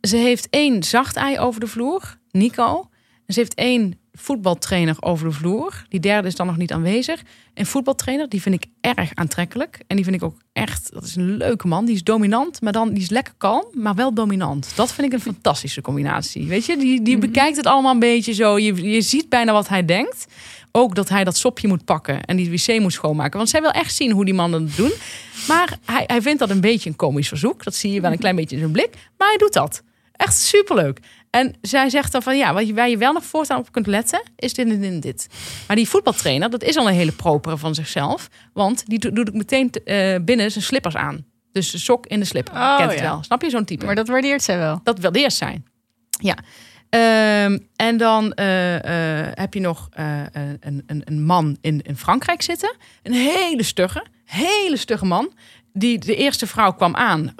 Ze heeft één zacht ei over de vloer, Nico. En ze heeft één voetbaltrainer over de vloer. Die derde is dan nog niet aanwezig. Een voetbaltrainer, die vind ik erg aantrekkelijk. En die vind ik ook echt, dat is een leuke man. Die is dominant, maar dan die is lekker kalm, maar wel dominant. Dat vind ik een fantastische combinatie. Weet je, die, die Mhm. bekijkt het allemaal een beetje zo. Je, je ziet bijna wat hij denkt. Ook dat hij dat sopje moet pakken en die wc moet schoonmaken. Want zij wil echt zien hoe die mannen het doen. Maar hij, hij vindt dat een beetje een komisch verzoek. Dat zie je wel een klein beetje in zijn blik. Maar hij doet dat. Echt superleuk. En zij zegt dan van ja, wat je, waar je wel nog voortaan op kunt letten, is dit en dit en dit. Maar die voetbaltrainer, dat is al een hele propere van zichzelf. Want die do- doet ook meteen eh, binnen zijn slippers aan. Dus de sok in de slipper. Oh, Kent het ja. wel. Snap je zo'n type? Maar dat waardeert zij wel. Dat wil eerst zijn. Ja. Ehm, en dan eh, eh, heb je nog een, een, een man in, in Frankrijk zitten. Een hele stugge, hele stugge man. Die, de eerste vrouw kwam aan,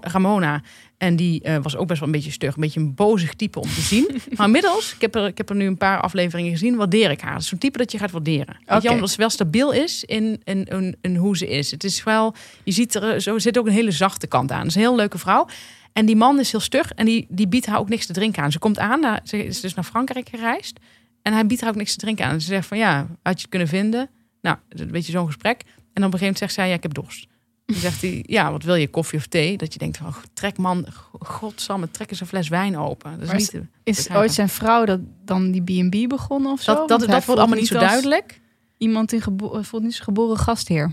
Ramona. En die eh, was ook best wel een beetje stug. Een beetje een bozig type om te zien. maar inmiddels, ik heb, er, ik heb er nu een paar afleveringen gezien, waardeer ik haar. Zo'n type dat je gaat waarderen. Weet Oké. je, omdat ze wel stabiel is in, in, in, in hoe ze is. Het is wel, je ziet er, zo zit ook een hele zachte kant aan. Het is een heel leuke vrouw. En die man is heel stug en die, die biedt haar ook niks te drinken aan. Ze komt aan, naar, ze is dus naar Frankrijk gereisd. En hij biedt haar ook niks te drinken aan. Ze zegt van ja, had je het kunnen vinden? Nou, een beetje zo'n gesprek. En dan op een gegeven moment zegt zij, ja, ik heb dorst. Dan zegt hij, ja, wat wil je, koffie of thee? Dat je denkt van, trek man, godsamme, trek eens een fles wijn open. Dat is niet te- Is ooit zijn vrouw dat dan die B&B begonnen of zo? dat, dat, dat wordt allemaal niet zo duidelijk. Iemand in gebo voelt niet als geboren gastheer.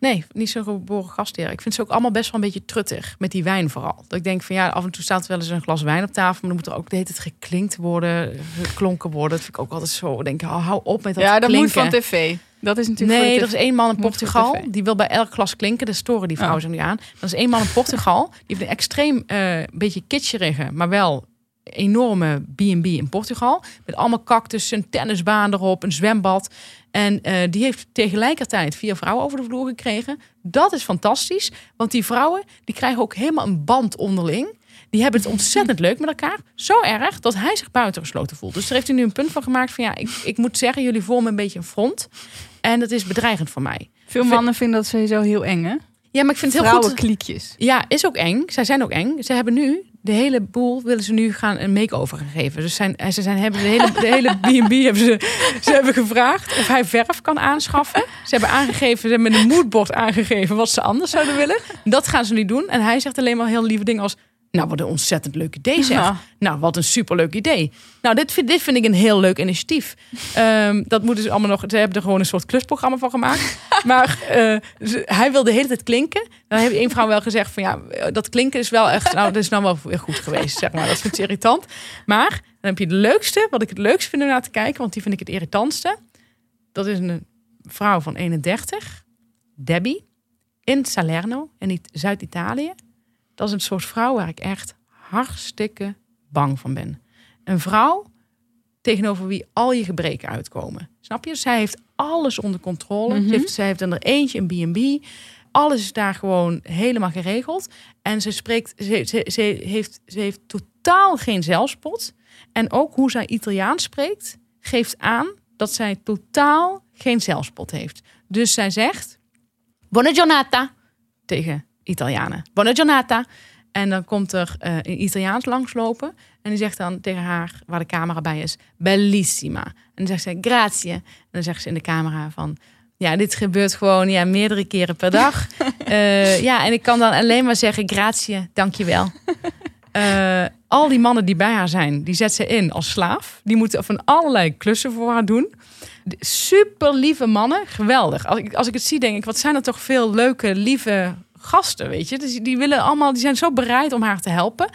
Nee, niet zo'n geboren gastheer. Ik vind ze ook allemaal best wel een beetje truttig. Met die wijn vooral. Dat ik denk van ja, af en toe staat er wel eens een glas wijn op tafel. Maar dan moet er ook de hele tijd geklinkt worden, geklonken worden. Dat vind ik ook altijd zo. Denk, oh, hou op met dat ja, dat klinken. moet van tv. Dat is natuurlijk Nee, er is één man in Portugal. Die wil bij elk glas klinken. De storen die vrouw Oh. zich nu aan. Er is één man in Portugal. Die heeft een extreem, eh beetje kitscherige, maar wel enorme B&B in Portugal. Met allemaal cactus, een tennisbaan erop, een zwembad. En eh, die heeft tegelijkertijd vier vrouwen over de vloer gekregen. Dat is fantastisch. Want die vrouwen die krijgen ook helemaal een band onderling. Die hebben het ontzettend leuk met elkaar. Zo erg dat hij zich buitengesloten voelt. Dus daar heeft hij nu een punt van gemaakt van ja, ik, ik moet zeggen, jullie vormen een beetje een front. En dat is bedreigend voor mij. Veel mannen vinden dat sowieso heel eng, hè? Ja, maar ik vind het heel goed. Vrouwenkliekjes. Ja, is ook eng. Zij zijn ook eng. Ze hebben nu de hele boel willen ze nu gaan een make-over gaan geven. Dus zijn, ze zijn, hebben de hele, de hele B&B hebben ze, ze hebben gevraagd of hij verf kan aanschaffen. Ze hebben aangegeven, ze hebben met een moodboard aangegeven wat ze anders zouden willen. Dat gaan ze nu doen. En hij zegt alleen maar heel lieve dingen als, nou wat een ontzettend leuk idee zeg. Ja. Nou, wat een superleuk idee. Nou, dit vind, dit vind ik een heel leuk initiatief. Ehm, dat moeten ze allemaal nog. Ze hebben er gewoon een soort klusprogramma van gemaakt. maar eh, ze- hij wil de hele tijd klinken. Dan heeft één vrouw wel gezegd van ja, dat klinken is wel echt. Nou, dat is nou wel weer goed geweest, zeg maar. Dat vindt ze irritant. Maar dan heb je de leukste, wat ik het leukste vind om naar te kijken, want die vind ik het irritantste. Dat is een vrouw van 31, Debbie, in Salerno, in Zuid-Italië. Dat is een soort vrouw waar ik echt hartstikke bang van ben. Een vrouw tegenover wie al je gebreken uitkomen. Snap je? Zij heeft alles onder controle. Mhm. Ze heeft, zij heeft er eentje, een B&B. Alles is daar gewoon helemaal geregeld. En ze spreekt, ze, ze, ze, heeft, ze heeft totaal geen zelfspot. En ook hoe zij Italiaans spreekt, geeft aan dat zij totaal geen zelfspot heeft. Dus zij zegt, buona giornata, tegen Italianen. Buona giornata. En dan komt er eh, een Italiaans langslopen. En die zegt dan tegen haar, waar de camera bij is, bellissima. En dan zegt ze, grazie. En dan zegt ze in de camera van, ja, dit gebeurt gewoon ja, meerdere keren per dag. Eh, ja, en ik kan dan alleen maar zeggen, grazie, dankjewel. Eh al die mannen die bij haar zijn, die zet ze in als slaaf. Die moeten van allerlei klussen voor haar doen. Super lieve mannen, geweldig. Als ik, als ik het zie, denk ik, wat zijn er toch veel leuke, lieve gasten, weet je? Dus die willen allemaal, die zijn zo bereid om haar te helpen.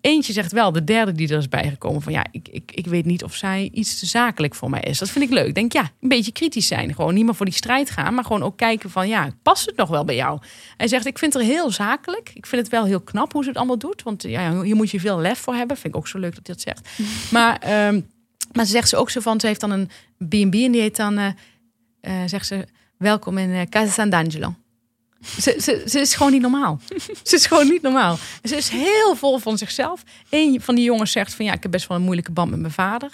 Eentje zegt wel, de derde die er is bijgekomen, van ja, ik, ik, ik weet niet of zij iets te zakelijk voor mij is. Dat vind ik leuk. Ik denk, ja, een beetje kritisch zijn. Gewoon niet meer voor die strijd gaan, maar gewoon ook kijken van, ja, past het nog wel bij jou? Hij zegt, ik vind het heel zakelijk. Ik vind het wel heel knap hoe ze het allemaal doet. Want ja, hier moet je veel lef voor hebben. Vind ik ook zo leuk dat hij dat zegt. Maar ehm, Maar ze zegt ze ook zo van, ze heeft dan een B&B en die heet dan, eh, eh, zegt ze, welkom in eh, Casa San D'Angelo. Ze, ze, ze is gewoon niet normaal. ze is gewoon niet normaal. Ze is heel vol van zichzelf. Een van die jongens zegt van ja, ik heb best wel een moeilijke band met mijn vader.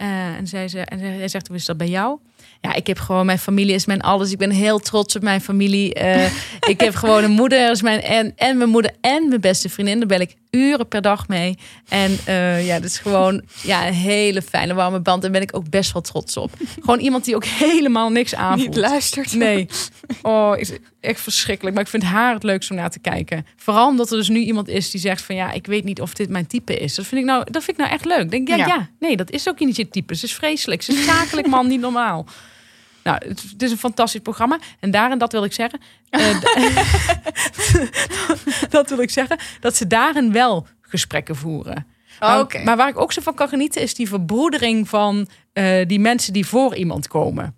Eh, en, zij ze, en hij zegt, hoe is dat bij jou? Ja, ik heb gewoon, mijn familie is mijn alles. Ik ben heel trots op mijn familie. Eh, ik heb gewoon een moeder, is mijn, en, en mijn moeder en mijn beste vriendin. Daar ben ik uren per dag mee. En eh, ja, dat is gewoon ja, een hele fijne, warme band. Daar ben ik ook best wel trots op. Gewoon iemand die ook helemaal niks aanvoelt. Niet luistert. Nee. Oh, is echt verschrikkelijk. Maar ik vind haar het leukst om naar te kijken. Vooral omdat er dus nu iemand is die zegt van ja, ik weet niet of dit mijn type is. Dat vind ik nou, dat vind ik nou echt leuk. Denk ja, ja, Ja. nee, dat is ook niet je type. Ze is vreselijk. Ze is zakelijk man, niet normaal. Nou, het, het is een fantastisch programma. En daarin, dat wil ik zeggen. eh, dat wil ik zeggen. Dat ze daarin wel gesprekken voeren. Maar, Oké. maar waar ik ook zo van kan genieten, is die verbroedering van eh, die mensen die voor iemand komen.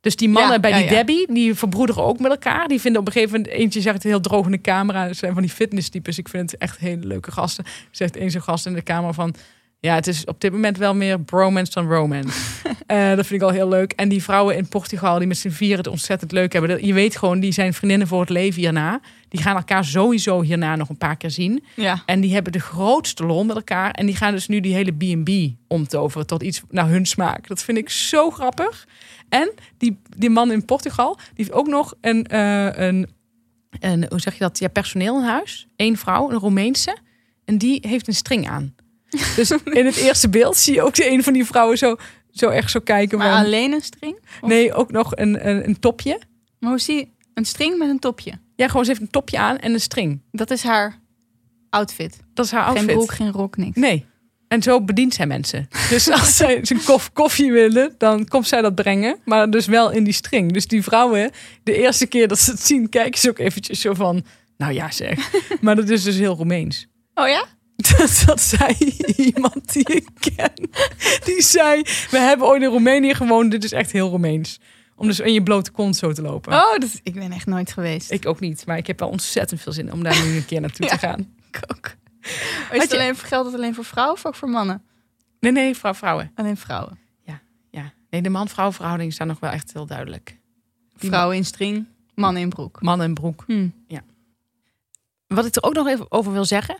Dus die mannen Ja, bij die ja. Debbie, die verbroederen ook met elkaar. Die vinden op een gegeven moment, eentje zegt heel droog in de camera. Dat zijn van die fitnesstypes. Ik vind het echt hele leuke gasten. Zegt één zo'n gast in de kamer van... Ja, het is op dit moment wel meer bromance dan romance. Eh, dat vind ik al heel leuk. En die vrouwen in Portugal die met z'n vieren het ontzettend leuk hebben. Je weet gewoon, die zijn vriendinnen voor het leven hierna. Die gaan elkaar sowieso hierna nog een paar keer zien. Ja. En die hebben de grootste lol met elkaar. En die gaan dus nu die hele B&B omtoveren tot iets naar hun smaak. Dat vind ik zo grappig. En die, die man in Portugal, die heeft ook nog een, eh, een, een hoe zeg je dat, ja, personeel in huis. Eén vrouw, een Roemeense. En die heeft een string aan. Dus in het eerste beeld zie je ook een van die vrouwen zo, zo echt zo kijken. Maar van, alleen een string? Of- nee, ook nog een, een, een topje. Maar hoe zie je een string met een topje? Ja, gewoon ze heeft een topje aan en een string. Dat is haar outfit. Dat is haar outfit. Geen broek, geen rok, niks. Nee. En zo bedient zij mensen. Dus als zij kof, koffie willen, dan komt zij dat brengen. Maar dus wel in die string. Dus die vrouwen, de eerste keer dat ze het zien, kijken ze ook eventjes zo van... Nou ja zeg. Maar dat is dus heel Roemeens. Oh ja? Dat, dat zei iemand die ik ken. Die zei, we hebben ooit in Roemenië gewoond. Dit is echt heel Roemeens. Om dus in je blote kont zo te lopen. Oh, dat, ik ben echt nooit geweest. Ik ook niet. Maar ik heb wel ontzettend veel zin om daar nu een keer naartoe Ja. te gaan. Ik ook. Is het je- alleen, geldt het alleen voor vrouwen of ook voor mannen? Nee, nee, vrouw, vrouwen. Alleen vrouwen. Ja. Nee, de man-vrouw verhouding staat nog wel echt heel duidelijk. Vrouwen in string, mannen in broek. Man en broek. Hm. Wat ik er ook nog even over wil zeggen,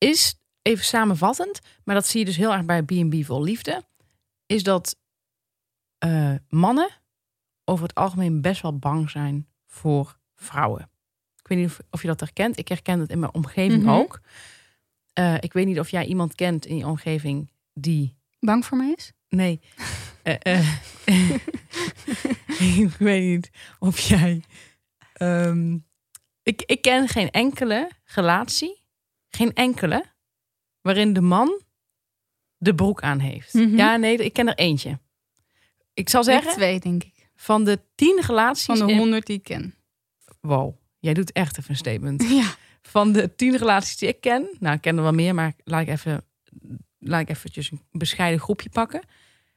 is even samenvattend, maar dat zie je dus heel erg bij B&B Vol Liefde, is dat eh, mannen over het algemeen best wel bang zijn voor vrouwen. Ik weet niet of, of je dat herkent. Ik herken het in mijn omgeving Mhm. ook. Eh, ik weet niet of jij iemand kent in je omgeving die Bang voor mij is? Nee. Eh, ik weet niet of jij. ehm, ik, ik ken geen enkele relatie, geen enkele, waarin de man de broek aan heeft. Mhm. Ja, nee, ik ken er eentje. Ik zal zeggen, twee, denk ik. van de tien relaties. Van de honderd die ik ken. Wow, jij doet echt even een statement. Ja. Van de tien relaties die ik ken, nou, ik ken er wel meer, maar laat ik even, laat ik eventjes een bescheiden groepje pakken.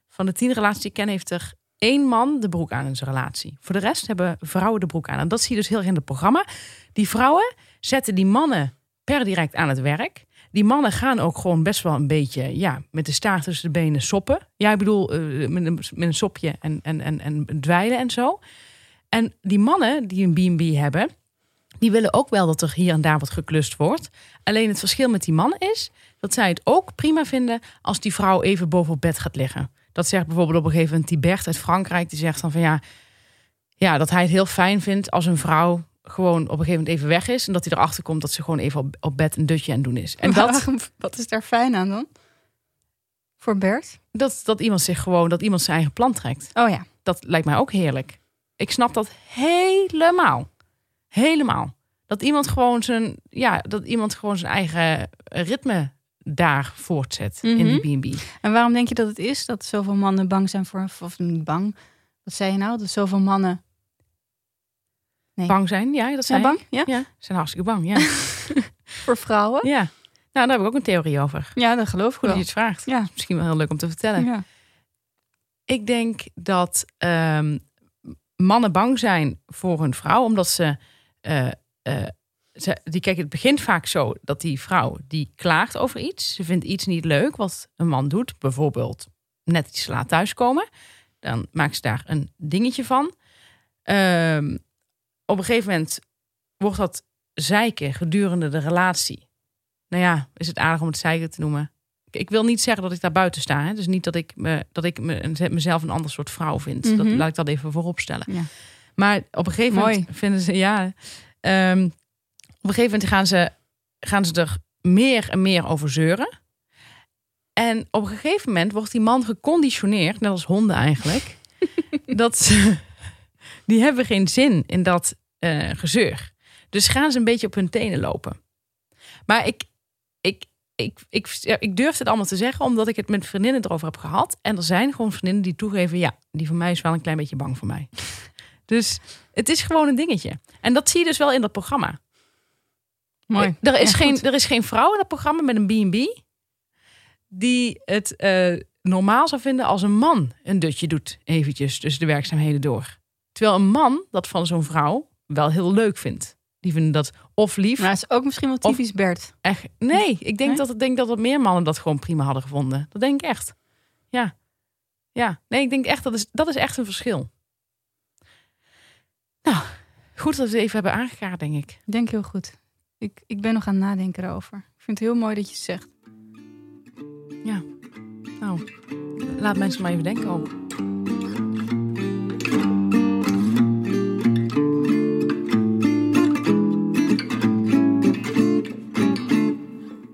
Van de tien relaties die ik ken, heeft er één man de broek aan in zijn relatie. Voor de rest hebben vrouwen de broek aan. En dat zie je dus heel erg in het programma. Die vrouwen zetten die mannen per direct aan het werk. Die mannen gaan ook gewoon best wel een beetje ja, met de staart tussen de benen soppen. Ja, ik bedoel, eh, met, een, met een sopje en, en, en, en dweilen en zo. En die mannen die een B&B hebben, die willen ook wel dat er hier en daar wat geklust wordt. Alleen het verschil met die mannen is dat zij het ook prima vinden als die vrouw even boven op bed gaat liggen. Dat zegt bijvoorbeeld op een gegeven moment Tibert uit Frankrijk. Die zegt dan van ja, ja, dat hij het heel fijn vindt als een vrouw gewoon op een gegeven moment even weg is. En dat hij erachter komt dat ze gewoon even op, op bed een dutje aan het doen is. En dat, Waarom- Wat is daar fijn aan dan? Voor Bert? dat, dat iemand zich gewoon, dat iemand zijn eigen plan trekt. Oh ja. Dat lijkt mij ook heerlijk. Ik snap dat helemaal. Helemaal. Dat iemand gewoon zijn, ja, dat iemand gewoon zijn eigen ritme daar voortzet in Mhm. die B&B. En waarom denk je dat het is dat zoveel mannen bang zijn voor... Of niet bang. Wat zei je nou? Dat zoveel mannen... Nee. Bang zijn, ja, dat zijn Zijn bang? Ja? Ja, zijn hartstikke bang, ja. Voor vrouwen? ja. Nou, daar heb ik ook een theorie over. Ja, dat geloof ik Goed wel. je het vraagt. Ja. Misschien wel heel leuk om te vertellen. Ja. Ik denk dat ehm, mannen bang zijn voor hun vrouw, omdat ze, eh, eh, ze. Die kijk, het begint vaak zo dat die vrouw die klaagt over iets. Ze vindt iets niet leuk wat een man doet. Bijvoorbeeld net iets laat thuiskomen. Dan maakt ze daar een dingetje van. Ehm, op een gegeven moment wordt dat zeiken gedurende de relatie. Nou ja, is het aardig om het zeiken te noemen. Ik- wil niet zeggen dat ik daar buiten sta. Hè? Dus niet dat ik, me, dat ik me, mezelf een ander soort vrouw vind. dat, Mhm. laat ik dat even voorop stellen. Ja. Maar op een gegeven Mooi. moment vinden ze, ja, ehm, op een gegeven moment gaan ze, gaan ze er meer en meer over zeuren. En op een gegeven moment wordt die man geconditioneerd, net als honden eigenlijk, dat ze, die hebben geen zin in dat eh, gezeur. Dus gaan ze een beetje op hun tenen lopen. Maar ik, ik, ik, ik, ja, ik durf het allemaal te zeggen, omdat ik het met vriendinnen erover heb gehad. En er zijn gewoon vriendinnen die toegeven, ja, die van mij is wel een klein beetje bang voor mij. Dus het is gewoon een dingetje. En dat zie je dus wel in dat programma. Mooi. Er is, Ja, geen, goed. er is geen vrouw in dat programma met een B&B die het eh, normaal zou vinden als een man een dutje doet eventjes tussen de werkzaamheden door. Terwijl een man dat van zo'n vrouw wel heel leuk vindt. Die vinden dat of lief. Maar het is ook misschien wel Of- typisch Bert. Echt, nee, ik denk, Nee? Dat, ik denk dat er meer mannen dat gewoon prima hadden gevonden. Dat denk ik echt. Ja. Ja, nee, ik denk echt dat is, dat is echt een verschil. Nou, goed dat we het even hebben aangekaart, denk ik. Ik denk heel goed. Ik, ik ben nog aan het nadenken erover. Ik vind het heel mooi dat je het zegt. Nou, laat mensen maar even denken ook.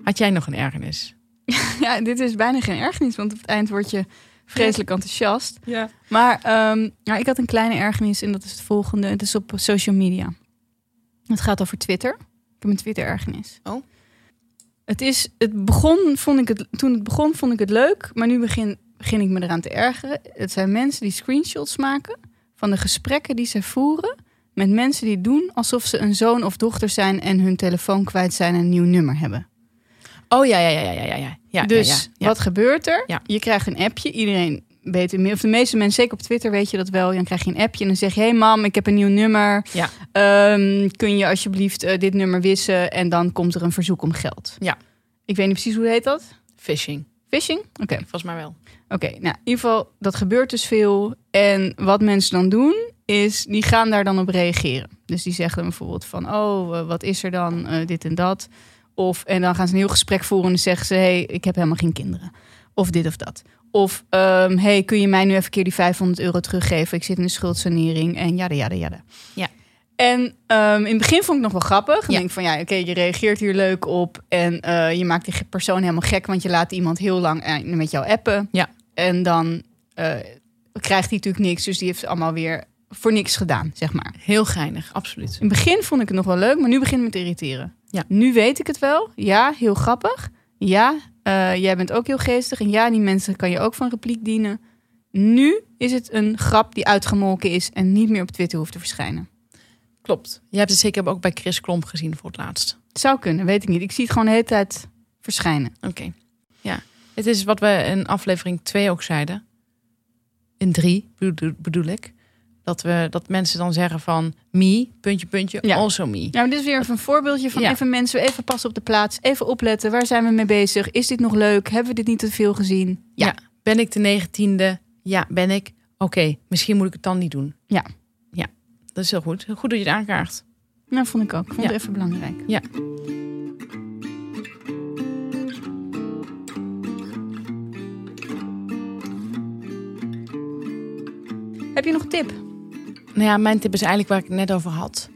Had jij nog een ergernis? Ja, dit is bijna geen ergernis, want op het eind word je vreselijk enthousiast. Ja. Maar ehm, nou, ik had een kleine ergernis en dat is het volgende. Het is op social media. Het gaat over Twitter. Ik heb een Twitter-ergernis. Oh. Het is, het begon, vond ik het, toen het begon, vond ik het leuk, maar nu begin, begin ik me eraan te ergeren. Het zijn mensen die screenshots maken van de gesprekken die ze voeren met mensen die doen alsof ze een zoon of dochter zijn en hun telefoon kwijt zijn en een nieuw nummer hebben. Oh ja, ja, ja, ja, ja, ja. ja dus ja, ja, ja. wat gebeurt er? Je krijgt een appje. Iedereen weet het, of de meeste mensen, zeker op Twitter weet je dat wel. Dan krijg je een appje en dan zeg je: Hey mam, ik heb een nieuw nummer. Ja. Ehm, kun je alsjeblieft eh, dit nummer wissen? En dan komt er een verzoek om geld. Ja. Ik weet niet precies hoe heet dat. Phishing. Phishing? Oké. Volgens mij wel. Oké, nou in ieder geval, dat gebeurt dus veel. En wat mensen dan doen, is die gaan daar dan op reageren. Dus die zeggen dan bijvoorbeeld van, oh, eh, wat is er dan, eh, dit en dat. Of, en dan gaan ze een heel gesprek voeren en dan zeggen ze, hey, ik heb helemaal geen kinderen. Of dit of dat. Of, ehm, hey, kun je mij nu even een keer die 500 euro teruggeven? Ik zit in een schuldsanering en jada, jada, jada. Ja. En ehm, in het begin vond ik nog wel grappig. Dan Ja. denk ik van, ja, oké, je reageert hier leuk op. En eh, je maakt die persoon helemaal gek, want je laat iemand heel lang eh, met jou appen. Ja. En dan eh, krijgt hij natuurlijk niks. Dus die heeft allemaal weer voor niks gedaan, zeg maar. Heel geinig, absoluut. In het begin vond ik het nog wel leuk, maar nu begint het me te irriteren. Ja. Nu weet ik het wel. Ja, heel grappig. Ja, eh, jij bent ook heel geestig. En ja, die mensen kan je ook van repliek dienen. Nu is het een grap die uitgemolken is en niet meer op Twitter hoeft te verschijnen. Klopt. Je hebt het zeker ook bij Chris Klomp gezien voor het laatst. Het zou kunnen, weet ik niet. Ik zie het gewoon de hele tijd verschijnen. Oké. Ja. Het is wat we in aflevering 2 ook zeiden. In 3 bedoel, bedoel ik. Dat, we, dat mensen dan zeggen van me, puntje, puntje, Ja. also me. Ja, maar dit is weer even een voorbeeldje van Ja. even mensen, even passen op de plaats. Even opletten, waar zijn we mee bezig? Is dit nog leuk? Hebben we dit niet te veel gezien? Ja. Ben ik de negentiende? Ja, ben ik. Oké, misschien moet ik het dan niet doen. Ja. Ja, dat is heel goed. Goed dat je het aankaart. Nou, vond ik ook. Ik vond het even belangrijk. Ja. Heb je nog een tip? Nou ja, mijn tip is eigenlijk waar ik het net over had.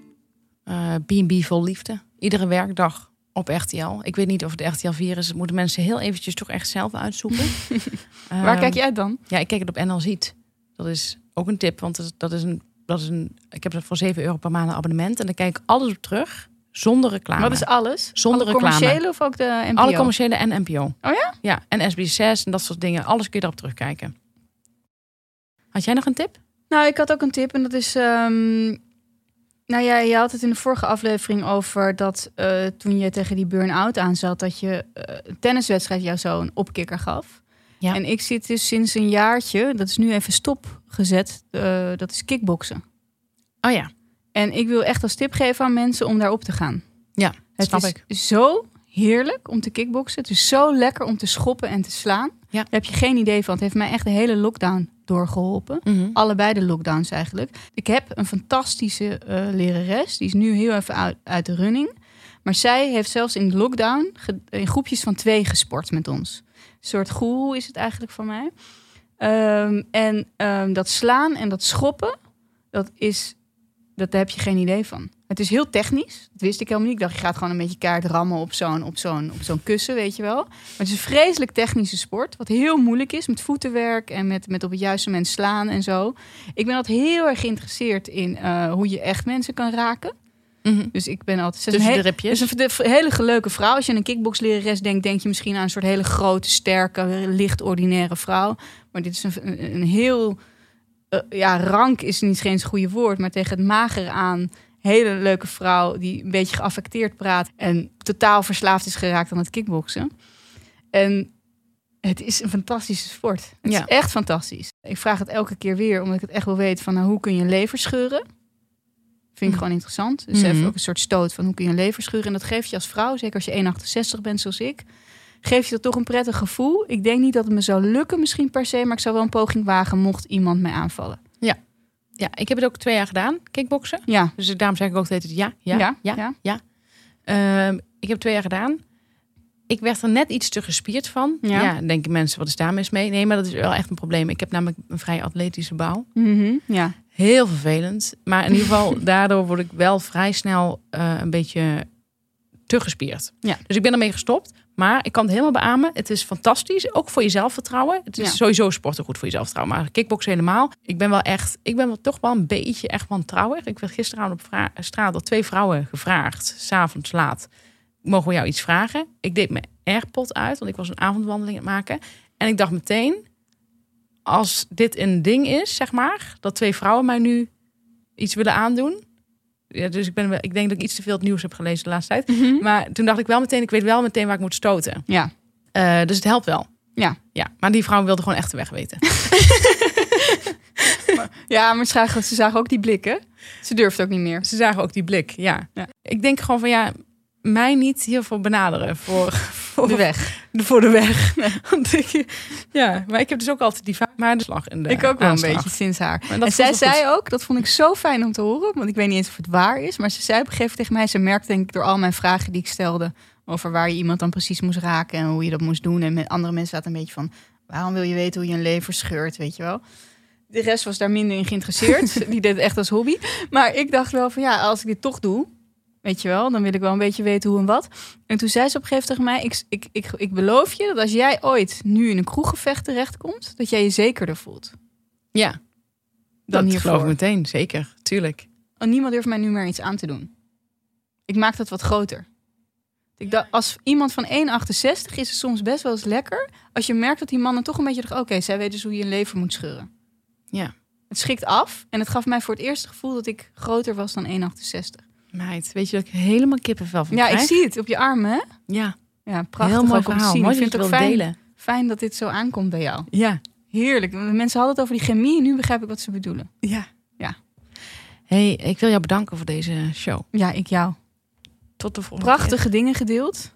Eh, B&B vol liefde. Iedere werkdag op RTL. Ik weet niet of het RTL 4 is. Dat moeten mensen heel eventjes toch echt zelf uitzoeken. Waar kijk jij dan? Ja, ik kijk het op NL Ziet. Dat is ook een tip, want dat is, dat is een, dat is een. Ik heb dat voor 7 euro per maand een abonnement en dan kijk ik alles op terug zonder reclame. Wat is alles? Zonder Alle reclame. commerciële of ook de NPO? Alle commerciële en NPO. Oh ja? Ja, en SBS6 en dat soort dingen. Alles kun je erop terugkijken. Had jij nog een tip? Nou, ik had ook een tip en dat is... ehm, nou ja, je had het in de vorige aflevering over dat eh, toen je tegen die burn-out aan zat... dat je eh, tenniswedstrijd jou zo een opkikker gaf. Ja. En ik zit dus sinds een jaartje, dat is nu even stopgezet, eh, dat is kickboksen. Oh ja, En ik wil echt als tip geven aan mensen om daarop te gaan. ja Het snap is ik. zo heerlijk om te kickboksen. Het is zo lekker om te schoppen en te slaan. Ja. Daar heb je geen idee van. Het heeft mij echt de hele lockdown doorgeholpen. Mhm. Allebei de lockdowns eigenlijk. Ik heb een fantastische eh, lerares. Die is nu heel even uit, uit de running. Maar zij heeft zelfs in de lockdown in groepjes van twee gesport met ons. Een soort goeroe is het eigenlijk van mij. Ehm, en ehm, dat slaan en dat schoppen, dat is, dat daar heb je geen idee van. Het is heel technisch. Dat wist ik helemaal niet. Ik dacht, je gaat gewoon een beetje kaart rammen op zo'n, op zo'n, op zo'n kussen, weet je wel. Maar het is een vreselijk technische sport. Wat heel moeilijk is met voetenwerk en met, met op het juiste moment slaan en zo. Ik ben altijd heel erg geïnteresseerd in eh, hoe je echt mensen kan raken. Mhm. Dus ik ben altijd... Tussen de ribjes. het is een hele leuke vrouw. Als je aan een kickboxlerares denkt, denk je misschien aan een soort hele grote, sterke, licht ordinaire vrouw. Maar dit is een, een, heel, eh, ja, rank is niet eens het goede woord, maar tegen het magere aan. Hele leuke vrouw die een beetje geaffecteerd praat en totaal verslaafd is geraakt aan het kickboksen. En het is een fantastische sport. Het Ja. is echt fantastisch. Ik vraag het elke keer weer, omdat ik het echt wil weten van nou, hoe kun je een lever scheuren? Vind ik Mhm. gewoon interessant. Dus Mhm. even ook een soort stoot van hoe kun je een lever scheuren. En dat geeft je als vrouw, zeker als je 1,68 bent zoals ik, geeft je dat toch een prettig gevoel. Ik denk niet dat het me zou lukken misschien per se, maar ik zou wel een poging wagen mocht iemand mij aanvallen. Ja, ik heb het ook twee jaar gedaan, kickboksen. Ja, Dus daarom zeg ik ook steeds ja, ja, ja, ja. ja. Ehm, ik heb twee jaar gedaan. Ik werd er net iets te gespierd van. Ja. Ja. denken mensen, wat is daar mis mee? Nee, maar dat is wel echt een probleem. Ik heb namelijk een vrij atletische bouw. Mhm, ja. Heel vervelend. Maar in ieder geval, daardoor word ik wel vrij snel eh, een beetje te gespierd. Ja. Dus ik ben ermee gestopt. Maar ik kan het helemaal beamen. Het is fantastisch. Ook voor je zelfvertrouwen. Het is Ja. sowieso sporten goed voor je zelfvertrouwen. Maar kickboksen helemaal. Ik ben wel echt, ik ben wel toch wel een beetje echt wantrouwig. Ik werd gisteravond op straat door twee vrouwen gevraagd. S'avonds laat. Mogen we jou iets vragen? Ik deed mijn AirPod uit. Want ik was een avondwandeling aan het maken. En ik dacht meteen, als dit een ding is, zeg maar, dat twee vrouwen mij nu iets willen aandoen. Ja, dus ik, ben, ik denk dat ik iets te veel het nieuws heb gelezen de laatste tijd. Mhm. Maar toen dacht ik wel meteen, ik weet wel meteen waar ik moet stoten. Ja. Eh, dus het helpt wel. Ja. ja. Maar die vrouw wilde gewoon echt de weg weten. Ja, maar ze zagen, ze zagen ook die blikken. Ze durfde ook niet meer. Ze zagen ook die blik, ja. Ja. Ik denk gewoon van ja, mij niet hiervoor benaderen. Voor, voor, De weg. voor de weg. Want ik, ja, maar ik heb dus ook altijd die slag in de ik ook wel aanslag. een beetje sinds haar. En zij zei ook, dat vond ik zo fijn om te horen, want ik weet niet eens of het waar is, maar ze zei op een gegeven moment tegen mij, ze merkte denk ik door al mijn vragen die ik stelde over waar je iemand dan precies moest raken en hoe je dat moest doen. En met andere mensen zaten een beetje van, waarom wil je weten hoe je een lever scheurt, weet je wel. De rest was daar minder in geïnteresseerd. die deed het echt als hobby. Maar ik dacht wel van ja, als ik dit toch doe, weet je wel, dan wil ik wel een beetje weten hoe en wat. En toen zei ze op een gegeven moment tegen mij, ik, ik, ik, ik beloof je dat als jij ooit nu in een kroeggevecht terechtkomt, dat jij je zekerder voelt. Ja, Dan dat hiervoor. geloof ik meteen. Zeker, tuurlijk. Oh, niemand durft mij nu meer iets aan te doen. Ik maak dat wat groter. Ik dacht, als iemand van 1,68 is het soms best wel eens lekker. Als je merkt dat die mannen toch een beetje dachten... oké, zij weten dus hoe je een lever moet scheuren. Ja. Het schikt af. En het gaf mij voor het eerst het gevoel dat ik groter was dan 1,68. Meid, weet je dat ik helemaal kippenvel van Ja, ik zie het op je armen, hè? Ja, Ja, prachtig heel mooi ook om te verhaal. zien. Mooi ik vind het ook fijn, delen. fijn dat dit zo aankomt bij jou. Ja. Heerlijk. Mensen hadden het over die chemie. En nu begrijp ik wat ze bedoelen. Ja. Ja. hey, ik wil jou bedanken voor deze show. Ja, ik jou. Tot de volgende Prachtige dingen gedeeld.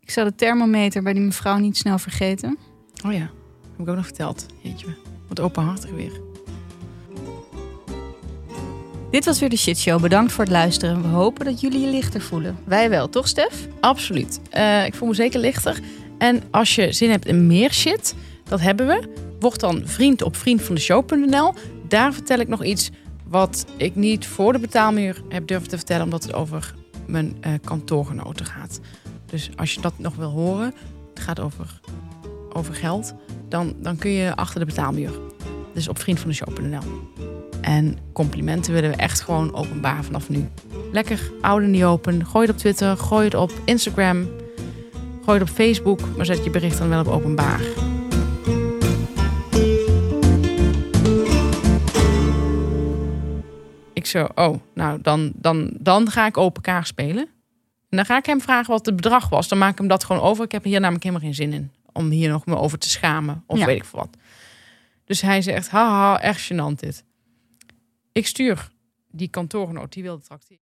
Ik zou de thermometer bij die mevrouw niet snel vergeten. Oh ja, heb ik ook nog verteld. Jeetje, wat openhartig weer. Dit was weer de Shit Show. Bedankt voor het luisteren. We hopen dat jullie je lichter voelen. Wij wel, toch Stef? Absoluut. Eh, ik voel me zeker lichter. En als je zin hebt in meer shit, dat hebben we. Word dan vriend op vriendvandeshow.nl. Daar vertel ik nog iets wat ik niet voor de betaalmuur heb durven te vertellen, omdat het over mijn eh, kantoorgenoten gaat. Dus als je dat nog wil horen, het gaat over, over geld, dan, dan kun je achter de betaalmuur. Dus op vriendvandeshow.nl. En complimenten willen we echt gewoon openbaar vanaf nu. Lekker, oude niet open. Gooi het op Twitter, gooi het op Instagram, gooi het op Facebook, maar zet je bericht dan wel op openbaar. Ik zo, oh, nou dan, dan, dan ga ik open kaart spelen. En dan ga ik hem vragen wat het bedrag was. Dan maak ik hem dat gewoon over. Ik heb hier namelijk helemaal geen zin in. Om hier nog me over te schamen. Of Ja. weet ik veel wat. Dus hij zegt, haha, echt gênant dit. Ik stuur die kantoorgenoot, die wilde tracteren.